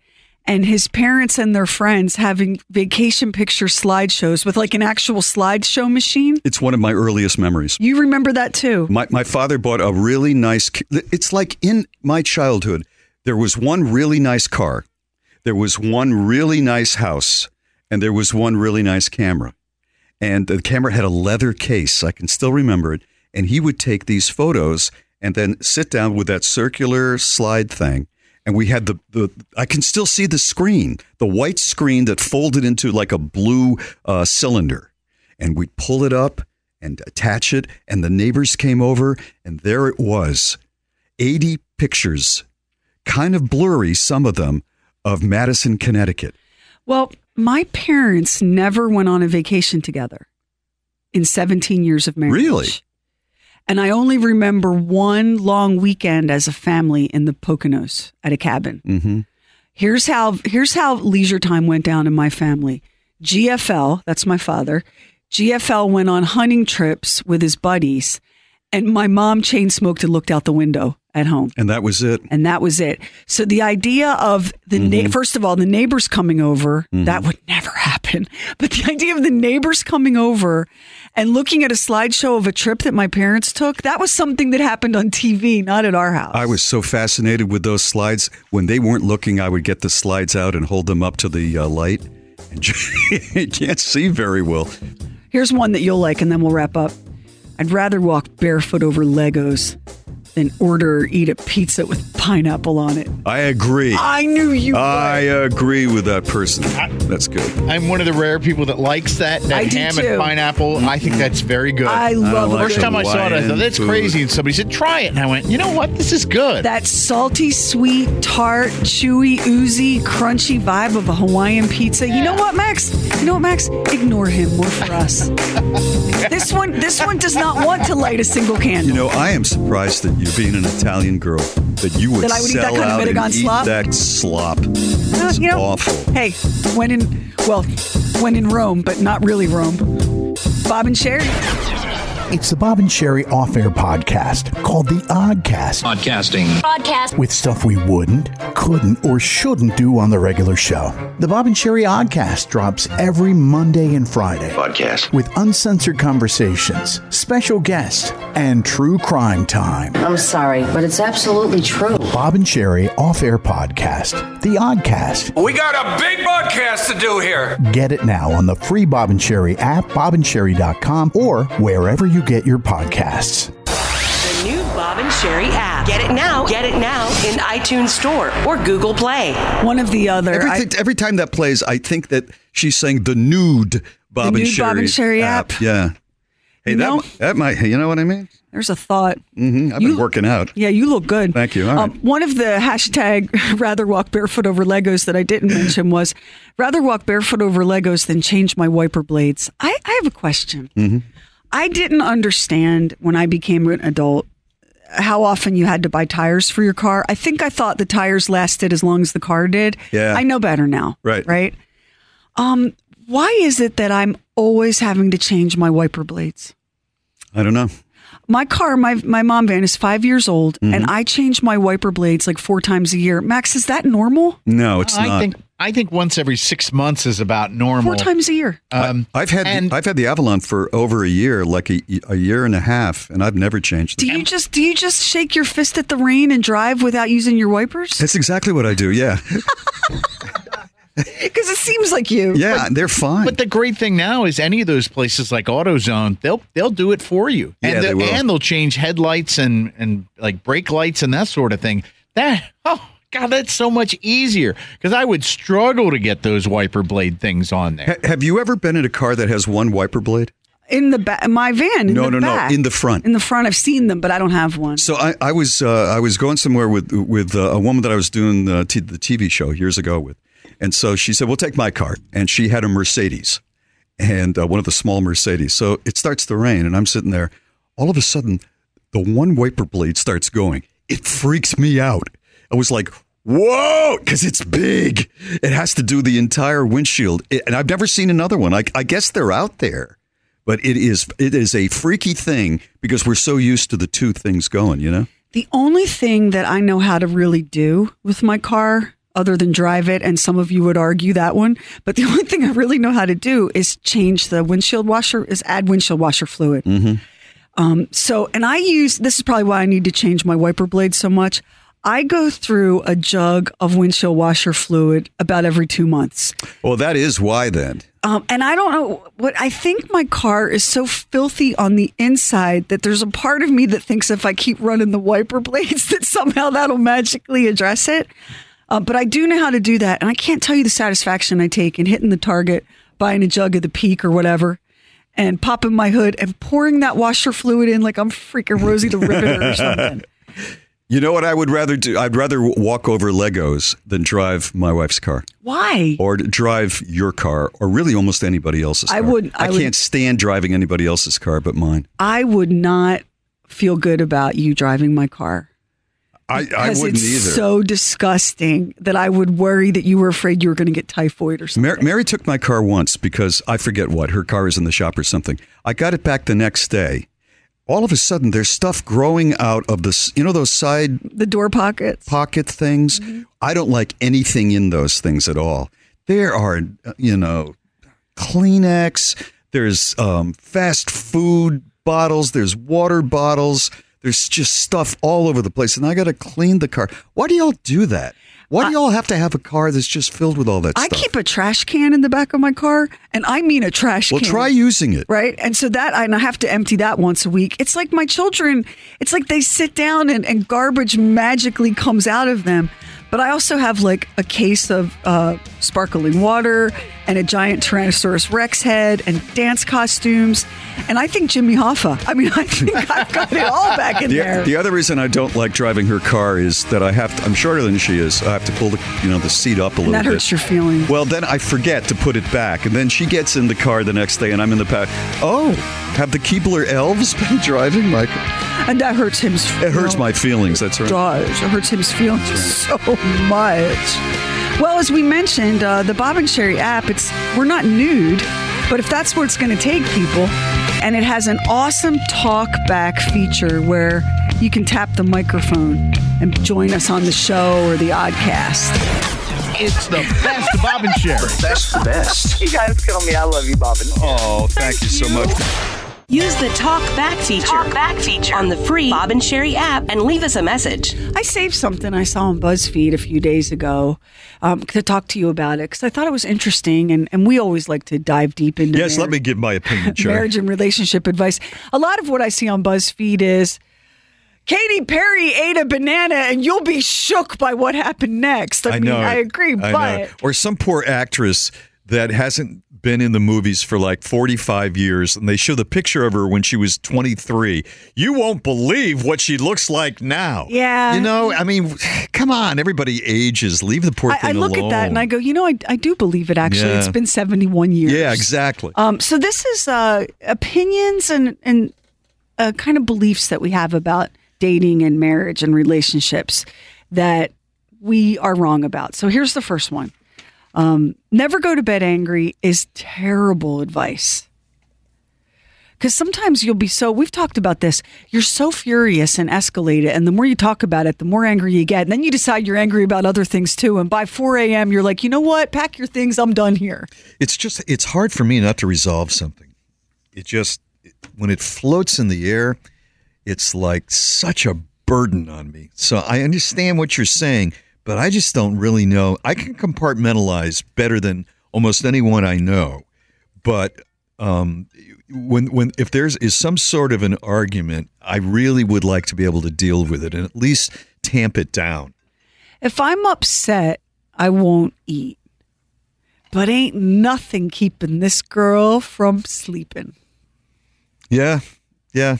and his parents and their friends having vacation picture slideshows with like an actual slideshow machine. It's one of my earliest memories. You remember that too. My, my father bought a really nice. It's like in my childhood, there was one really nice car, there was one really nice house, and there was one really nice camera. And the camera had a leather case. I can still remember it. And he would take these photos and then sit down with that circular slide thing. And we had the, the I can still see the screen, the white screen that folded into like a blue uh, cylinder. And we'd pull it up and attach it. And the neighbors came over, and there it was 80 pictures, kind of blurry, some of them, of Madison, Connecticut. Well, my parents never went on a vacation together in 17 years of marriage. Really? And I only remember one long weekend as a family in the Poconos at a cabin. Mm-hmm. Here's how here's how leisure time went down in my family. GFL, that's my father. GFL went on hunting trips with his buddies, and my mom chain smoked and looked out the window at home. And that was it. And that was it. So the idea of the na- first of all, the neighbors coming over, that would never happen. But the idea of the neighbors coming over and looking at a slideshow of a trip that my parents took, that was something that happened on TV, not at our house. I was so fascinated with those slides. When they weren't looking, I would get the slides out and hold them up to the uh, light. And you can't see very well. Here's one that you'll like, and then we'll wrap up. I'd rather walk barefoot over Legos than order eat a pizza with pineapple on it. I agree. I knew you I agree with that person. That's good. I'm one of the rare people that likes that. That I ham and pineapple. I think that's very good. I love the it. First time I saw it, I thought that's Hawaiian crazy. And somebody said, "Try it," and I went, "You know what? This is good." That salty, sweet, tart, chewy, oozy, crunchy vibe of a Hawaiian pizza. You know what, Max? You know what, Max? Ignore him. More for us. this one, this one does not want to light a single candle. You know, I am surprised that you, being an Italian girl, that you would That I would eat that sell kind of out and Medagon eat slop? that slop. Uh, It's you know, awful. Hey, when in well, when in Rome, but not really Rome. Bob and Sherry. It's the Bob and Sherry off air podcast called The Oddcast. Podcasting. Broadcast. With stuff we wouldn't, couldn't, or shouldn't do on the regular show. The Bob and Sherry Oddcast drops every Monday and Friday. Podcast. With uncensored conversations, special guests, and true crime time. I'm sorry, but it's absolutely true. Bob and Sherry off air podcast. The Oddcast. We got a big podcast to do here. Get it now on the free Bob and Sherry app, bobandsherry.com, or wherever you get your podcasts. The new Bob and Sherry app. Get it now. Get it now in iTunes Store or Google Play. One of the other. Every, every time that plays, I think that she's saying the nude Bob The and nude Sherry Bob and Sherry app. Yeah. Hey, You that know- that might. You know what I mean? There's a thought. hmm I've You- been working out. Yeah, you look good. Thank you. All right. Um, one of the hashtag rather walk barefoot over Legos that I didn't mention was rather walk barefoot over Legos than change my wiper blades. I, I have a question. Mm-hmm. I didn't understand when I became an adult how often you had to buy tires for your car. I think I thought the tires lasted as long as the car did. Yeah. I know better now. Right. Right. Um, why is it that I'm always having to change my wiper blades? I don't know. My car, my my mom van is five years old, Mm-hmm. and I change my wiper blades like four times a year. Max, is that normal? No, it's I not. think I think once every six months is about normal. Four times a year. Um, I've had and- the, I've had the Avalon for over a year, like a, a year and a half, and I've never changed Do you just do you just shake your fist at the rain and drive without using your wipers? That's exactly what I do. Yeah, Because it seems like you. yeah, they're fine. But the great thing now is any of those places like AutoZone, they'll they'll do it for you, and Yeah, they they'll- will. and they'll change headlights and and like brake lights and that sort of thing. That oh god, that's so much easier because I would struggle to get those wiper blade things on there. Ha- have you ever been in a car that has one wiper blade? In the back, my van. In No, the no, no, in the front. In the front, I've seen them, but I don't have one. So I, I was uh, I was going somewhere with with uh, a woman that I was doing the, t- the TV show years ago with, and so she said, "We'll take my car," and she had a Mercedes, and uh, one of the small Mercedes. So it starts to rain, and I'm sitting there. All of a sudden, the one wiper blade starts going. It freaks me out. I was like, "Whoa!" Because it's big. It has to do the entire windshield, It- and I've never seen another one. I, I guess they're out there. But it is it is a freaky thing because we're so used to the two things going, you know. The only thing that I know how to really do with my car, other than drive it, and some of you would argue that one, but the only thing I really know how to do is change the windshield washer, is add windshield washer fluid. Mm-hmm. Um, so, and I use this is probably why I need to change my wiper blade so much. I go through a jug of windshield washer fluid about every two months. Well, that is why then. Um, and I don't know what I think my car is so filthy on the inside that there's a part of me that thinks if I keep running the wiper blades that somehow that'll magically address it. Uh, but I do know how to do that, and I can't tell you the satisfaction I take in hitting the target, buying a jug of the Peak or whatever, and popping my hood and pouring that washer fluid in like I'm freaking Rosie the Riveter or something. You know what I would rather do? I'd rather walk over Legos than drive my wife's car. Why? Or drive your car, or really almost anybody else's car. I would- I I, would- can't stand driving anybody else's car but mine. I would not feel good about you driving my car. I, I Because wouldn't it's either. so disgusting that I would worry that you were afraid you were going to get typhoid or something. Mary, Mary took my car once because I forget what her car is in the shop or something. I got it back the next day. All of a sudden, there's stuff growing out of this. You know those side the door pockets, pocket things. I don't like anything in those things at all. There are, uh, you know, Kleenex. There's um, fast food bottles. There's water bottles. There's just stuff all over the place, and I got to clean the car. Why do y'all do that? Why do y'all have to have a car that's just filled with all that stuff? I stuff? keep a trash can in the back of my car, and I mean a trash can. well, can. try using it. Right. And so that, and I have to empty that once a week. It's like my children, it's like they sit down and, and garbage magically comes out of them. But I also have like a case of uh, sparkling water and a giant Tyrannosaurus Rex head and dance costumes. And I think Jimmy Hoffa. I mean, I think I've got it all back in The, there. the other reason I don't like driving her car is that I have to, I'm shorter than she is. I have to pull the you know the seat up a little and that bit. hurts your feelings. Well, then I forget to put it back, and then she gets in the car the next day, and I'm in the back. Oh, have the Keebler elves been driving my? And that hurts him. It hurts my feelings. That's right. does. It hurts his feelings so much. Well, as we mentioned, uh, the Bob and Sherry app, it's we're not nude, but if that's where it's going to take people, and it has an awesome talk back feature where you can tap the microphone and join us on the show or the oddcast. It's the best Bob and Sherry. Best, the best. You guys kill me. I love you, Bob. and Oh, thank, you so much. Use the Talk Back feature. Talk Back feature on the free Bob and Sherry app and leave us a message. I saved something I saw on BuzzFeed a few days ago um, to talk to you about it because I thought it was interesting, and, and we always like to dive deep into Yes, let me give my opinion, Jerry. marriage and relationship advice. A lot of what I see on BuzzFeed is Katy Perry ate a banana, and you'll be shook by what happened next. I, mean, know. I agree, I but know. or some poor actress that hasn't been in the movies for like 45 years and they show the picture of her when she was 23 you won't believe what she looks like now Yeah. you know i mean come on everybody ages leave the poor I, thing I look alone at that and I go, you know, I, I do believe it. Actually, Yeah. it's been seventy-one years. yeah exactly Um, so this is uh, opinions and and uh, kind of beliefs that we have about dating and marriage and relationships that we are wrong about. So here's the first one: um, never go to bed angry is terrible advice. Because sometimes you'll be so, we've talked about this, you're so furious and escalated. And the more you talk about it, the more angry you get. And then you decide you're angry about other things too. And by 4 a.m., you're like, you know what? Pack your things. I'm done here. it's just it's hard for me not to resolve something it just when it floats in the air it's like such a burden on me so i understand what you're saying but i just don't really know i can compartmentalize better than almost anyone i know but um, when when if there's is some sort of an argument i really would like to be able to deal with it and at least tamp it down If I'm upset, I won't eat. But ain't nothing keeping this girl from sleeping. yeah yeah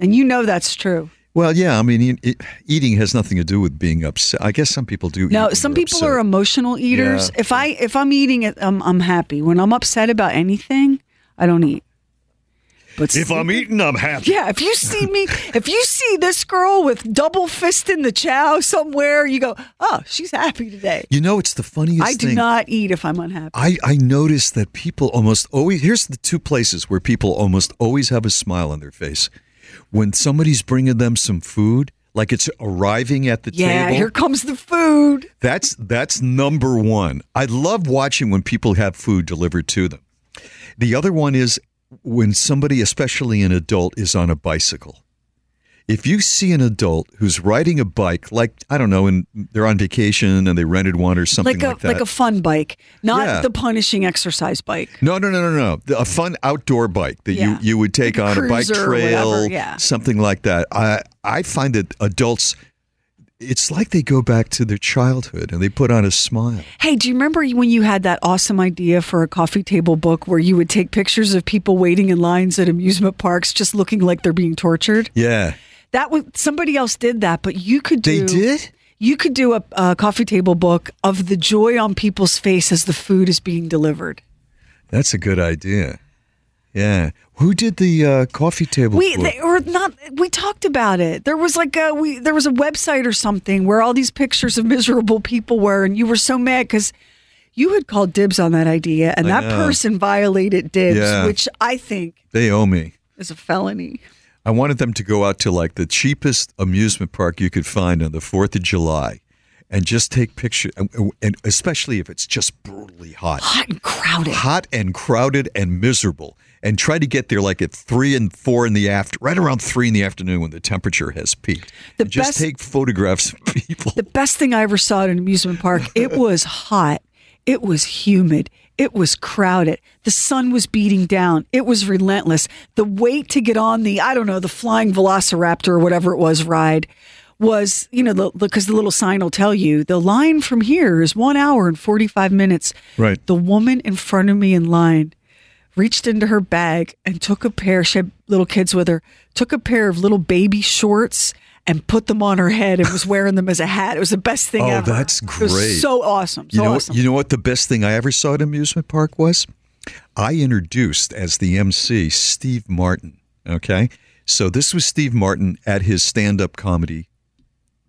And you know that's true. Well, yeah. I mean, it, it, eating has nothing to do with being upset. I guess some people do. No, eat some people upset. are emotional eaters. Yeah. If I if I'm eating it, um, I'm happy. When I'm upset about anything, I don't eat. But If I'm eating, I'm happy. Yeah, if you see me, if you see this girl with double fist in the chow somewhere, you go, "Oh, she's happy today." You know, it's the funniest I do thing. not eat if I'm unhappy. I, I notice that people almost always, here's the two places where people almost always have a smile on their face. When somebody's bringing them some food, like it's arriving at the yeah, table. Yeah, here comes the food. That's that's number one. I love watching when people have food delivered to them. The other one is when somebody, especially an adult, is on a bicycle. If you see an adult who's riding a bike, like I don't know, and they're on vacation and they rented one or something like like, a that, like a fun bike, not Yeah. the punishing exercise bike. no, no, no, no, no. A fun outdoor bike that Yeah. you, you would take Like a on a bike trail, whatever, yeah. something like that. I I find that adults, it's like they go back to their childhood and they put on a smile. Hey, do you remember when you had that awesome idea for a coffee table book where you would take pictures of people waiting in lines at amusement parks just looking like they're being tortured? Yeah. That was somebody else did that, but you could do They did? You could do a, a coffee table book of the joy on people's face as the food is being delivered. That's a good idea. Yeah. Who did the uh, coffee table? We book? they, or not. We talked about it. There was like a we. There was a website or something where all these pictures of miserable people were, and you were so mad because you had called dibs on that idea, and I that know. person violated dibs, Yeah. which I think they owe me. is a felony. I wanted them to go out to like the cheapest amusement park you could find on the 4th of July and just take pictures, and, especially if it's just brutally hot, Hot and crowded. hot and crowded and miserable, and try to get there like at three and four in the after, right around three in the afternoon when the temperature has peaked. The And just best- take photographs of people. The best thing I ever saw at an amusement park, it was hot. It was humid. It was crowded. The sun was beating down. It was relentless. The wait to get on the, I don't know, the flying velociraptor or whatever it was ride was, you know, because the, little sign will tell you the line from here is one hour and 45 minutes. Right. The woman in front of me in line reached into her bag and took a pair, she had little kids with her, took a pair of little baby shorts and put them on her head and was wearing them as a hat. It was the best thing ever. Oh, ever. that's It was great. so awesome. So you know, awesome. what, you know what the best thing I ever saw at amusement park was? I introduced as the MC Steve Martin. Okay, so this was Steve Martin at his stand-up comedy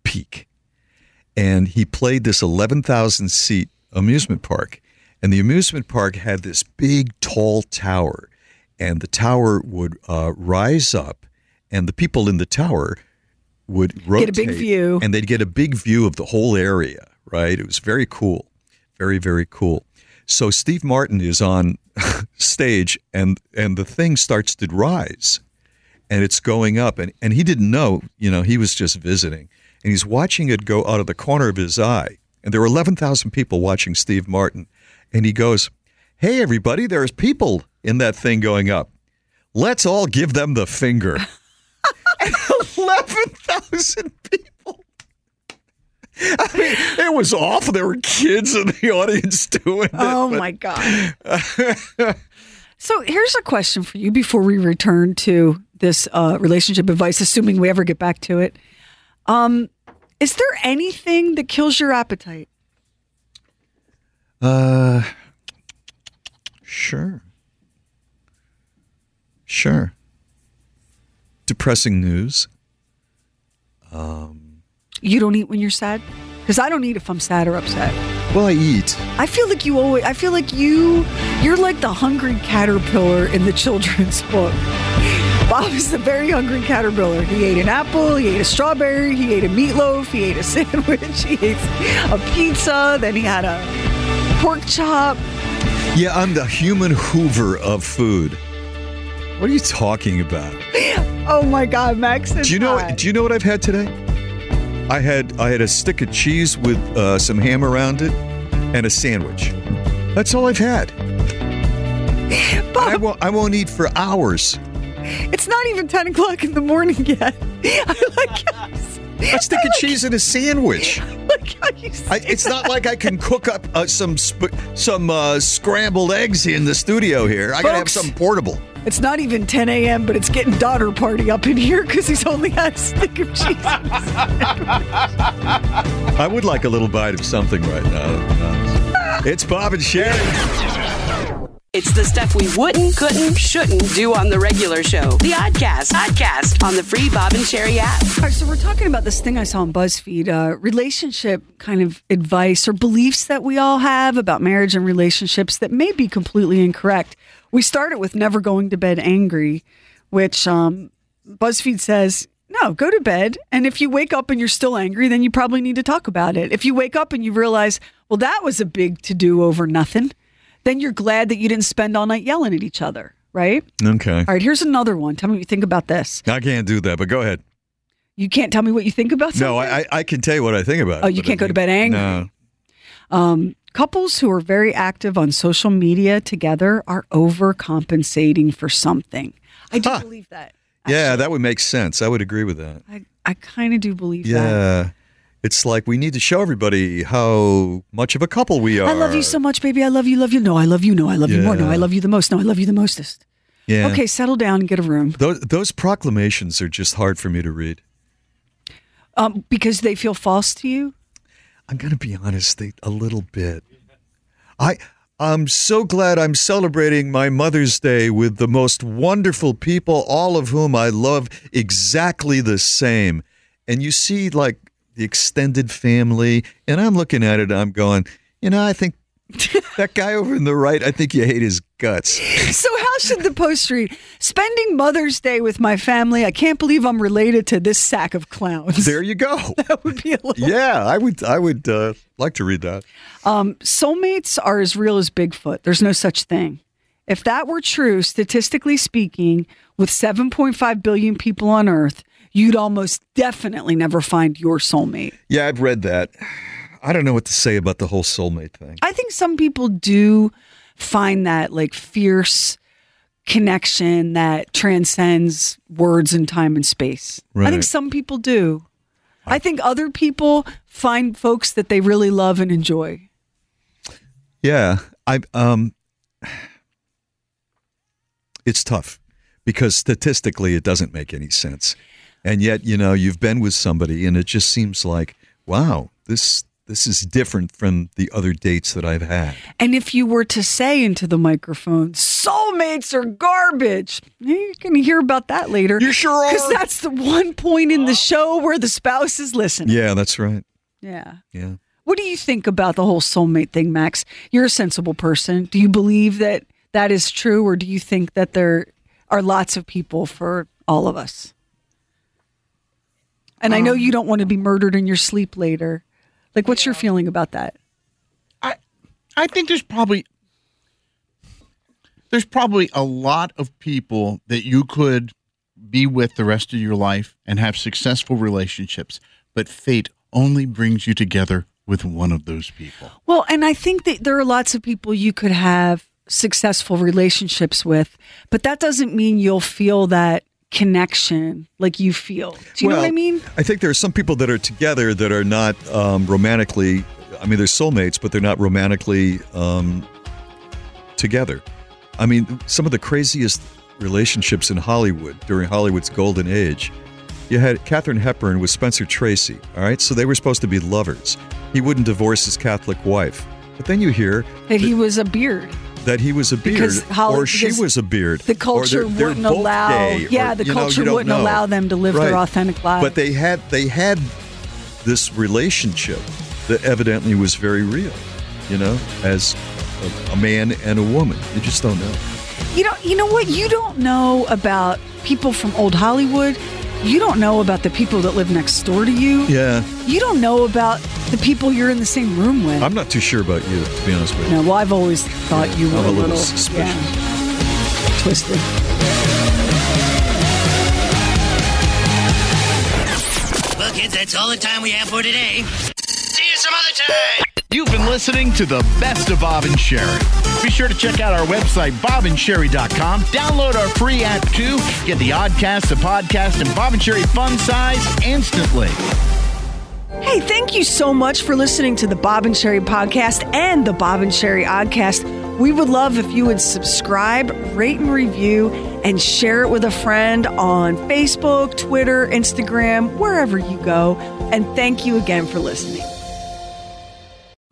peak, and he played this eleven thousand seat amusement park, and the amusement park had this big tall tower, and the tower would uh, rise up, and the people in the tower would rotate Get a big view. and they'd get a big view of the whole area right? It was very cool. Very very cool. So steve martin is on stage and and the thing starts to rise and it's going up and and he didn't know you know he was just visiting and he's watching it go out of the corner of his eye. And there were 11,000 people watching steve martin and he goes hey everybody there's people in that thing going up. Let's all give them the finger 11,000 people. I mean, it was awful. There were kids in the audience doing it. Oh but- my god. so here's a question for you before we return to this uh, relationship advice, assuming we ever get back to it. Um, is there anything that kills your appetite? Uh, sure. Sure. Depressing news. Um, You don't eat when you're sad? Because I don't eat if I'm sad or upset. well, I eat. I feel like you always. I feel like you. You're like the hungry caterpillar in the children's book. Bob is the very hungry caterpillar. He ate an apple. He ate a strawberry. He ate a meatloaf. He ate a sandwich. He ate a pizza. Then he had a pork chop. Yeah, I'm the human Hoover of food. What are you talking about? Oh my God, Max! Do you know? hot. Do you know what I've had today? I had I had a stick of cheese with uh, some ham around it and a sandwich. That's all I've had. And I won't. I won't eat for hours. It's not even ten o'clock in the morning yet. I like. A stick of cheese and a sandwich. like I, it's not like I can cook up uh, some sp- some uh, scrambled eggs in the studio here. I gotta have Folks. something portable. It's not even 10 a.m., but it's getting daughter party up in here because he's only had a stick of cheese. I would like a little bite of something right now. It's Bob and Sherry. It's the stuff we wouldn't, couldn't, shouldn't do on the regular show. The Oddcast, Oddcast on the free Bob and Sherry app. All right, so we're talking about this thing I saw on BuzzFeed, uh, relationship kind of advice or beliefs that we all have about marriage and relationships that may be completely incorrect. We started with never going to bed angry, which um, BuzzFeed says, no, go to bed. And if you wake up and you're still angry, then you probably need to talk about it. If you wake up and you realize, well, that was a big to do over nothing, then you're glad that you didn't spend all night yelling at each other, right? Okay. All right, here's another one. Tell me what you think about this. I can't do that, but go ahead. You can't tell me what you think about something? No, I, I, can tell you what I think about it. Oh, you can't I go to bed angry. No. Um, couples who are very active on social media together are overcompensating for something. I do believe that. Yeah, that would make sense. I would agree with that. I, I kind of do believe that. Yeah. It's like we need to show everybody how much of a couple we are. I love you so much, baby. I love you, love you. No, I love you. No, I love you more. No, I love you the most. No, I love you the mostest. Yeah. Okay, settle down and get a room. Those, those proclamations are just hard for me to read. Um, because they feel false to you. I'm going to be honest, a little bit. I I'm so glad I'm celebrating my Mother's Day with the most wonderful people, all of whom I love exactly the same. And you see like the extended family, and I'm looking at it, I'm going, you know, I think that guy over in the right, I think you hate his guts. So how should the post read? Spending Mother's Day with my family. I can't believe I'm related to this sack of clowns. There you go. that would be a little. Yeah, I would. I would uh, like to read that. Um, soulmates are as real as Bigfoot. There's no such thing. If that were true, statistically speaking, with 7.5 billion people on Earth, you'd almost definitely never find your soulmate. Yeah, I've read that. I don't know what to say about the whole soulmate thing. I think some people do find that like fierce connection that transcends words and time and space. I think some people do. I think other people find folks that they really love and enjoy. Yeah, I um, it's tough because statistically it doesn't make any sense, and yet you know you've been with somebody and it just seems like wow this this is different from the other dates that I've had. And if you were to say into the microphone, soulmates are garbage, you can hear about that later. You sure are. Because that's the one point in the show where the spouse is listening. Yeah, that's right. Yeah. Yeah. What do you think about the whole soulmate thing, Max? You're a sensible person. Do you believe that that is true, or do you think that there are lots of people for all of us? And I know Um, you don't want to be murdered in your sleep later. Like, what's your feeling about that? I think there's probably there's probably a lot of people that you could be with the rest of your life and have successful relationships, but fate only brings you together with one of those people. Well, and I think that there are lots of people you could have successful relationships with, but that doesn't mean you'll feel that connection like you feel. Do you know what I mean? I think there are some people that are together that are not um, romantically. I mean, they're soulmates, but they're not romantically um, together. I mean, some of the craziest relationships in Hollywood during Hollywood's golden age. You had Katharine Hepburn with Spencer Tracy. All right, so they were supposed to be lovers. He wouldn't divorce his Catholic wife, but then you hear That he was a beard. That he was a beard, Holly- or she was a beard. The culture they're- they're wouldn't both allow. gay, or, yeah, the you know, culture wouldn't know. allow them to live their authentic lives. But they had they had this relationship that evidently was very real, you know, as a, a man and a woman. You just don't know. You know, you know what? You don't know about people from old Hollywood. You don't know about the people that live next door to you. Yeah, You don't know about the people you're in the same room with. I'm not too sure about you, to be honest with you. no, well, I've always thought you were I'm a a little little, suspicious. yeah, twisted. Well, kids, that's all the time we have for today. Some other time. You've been listening to the best of Bob and Sherry. Be sure to check out our website, bobandsherry.com. Download our free app too. Get the Oddcast, the podcast, and Bob and Sherry fun size instantly. Hey, thank you so much for listening to the Bob and Sherry podcast and the Bob and Sherry Oddcast. We would love if you would subscribe, rate and review, and share it with a friend on Facebook, Twitter, Instagram, wherever you go. And thank you again for listening.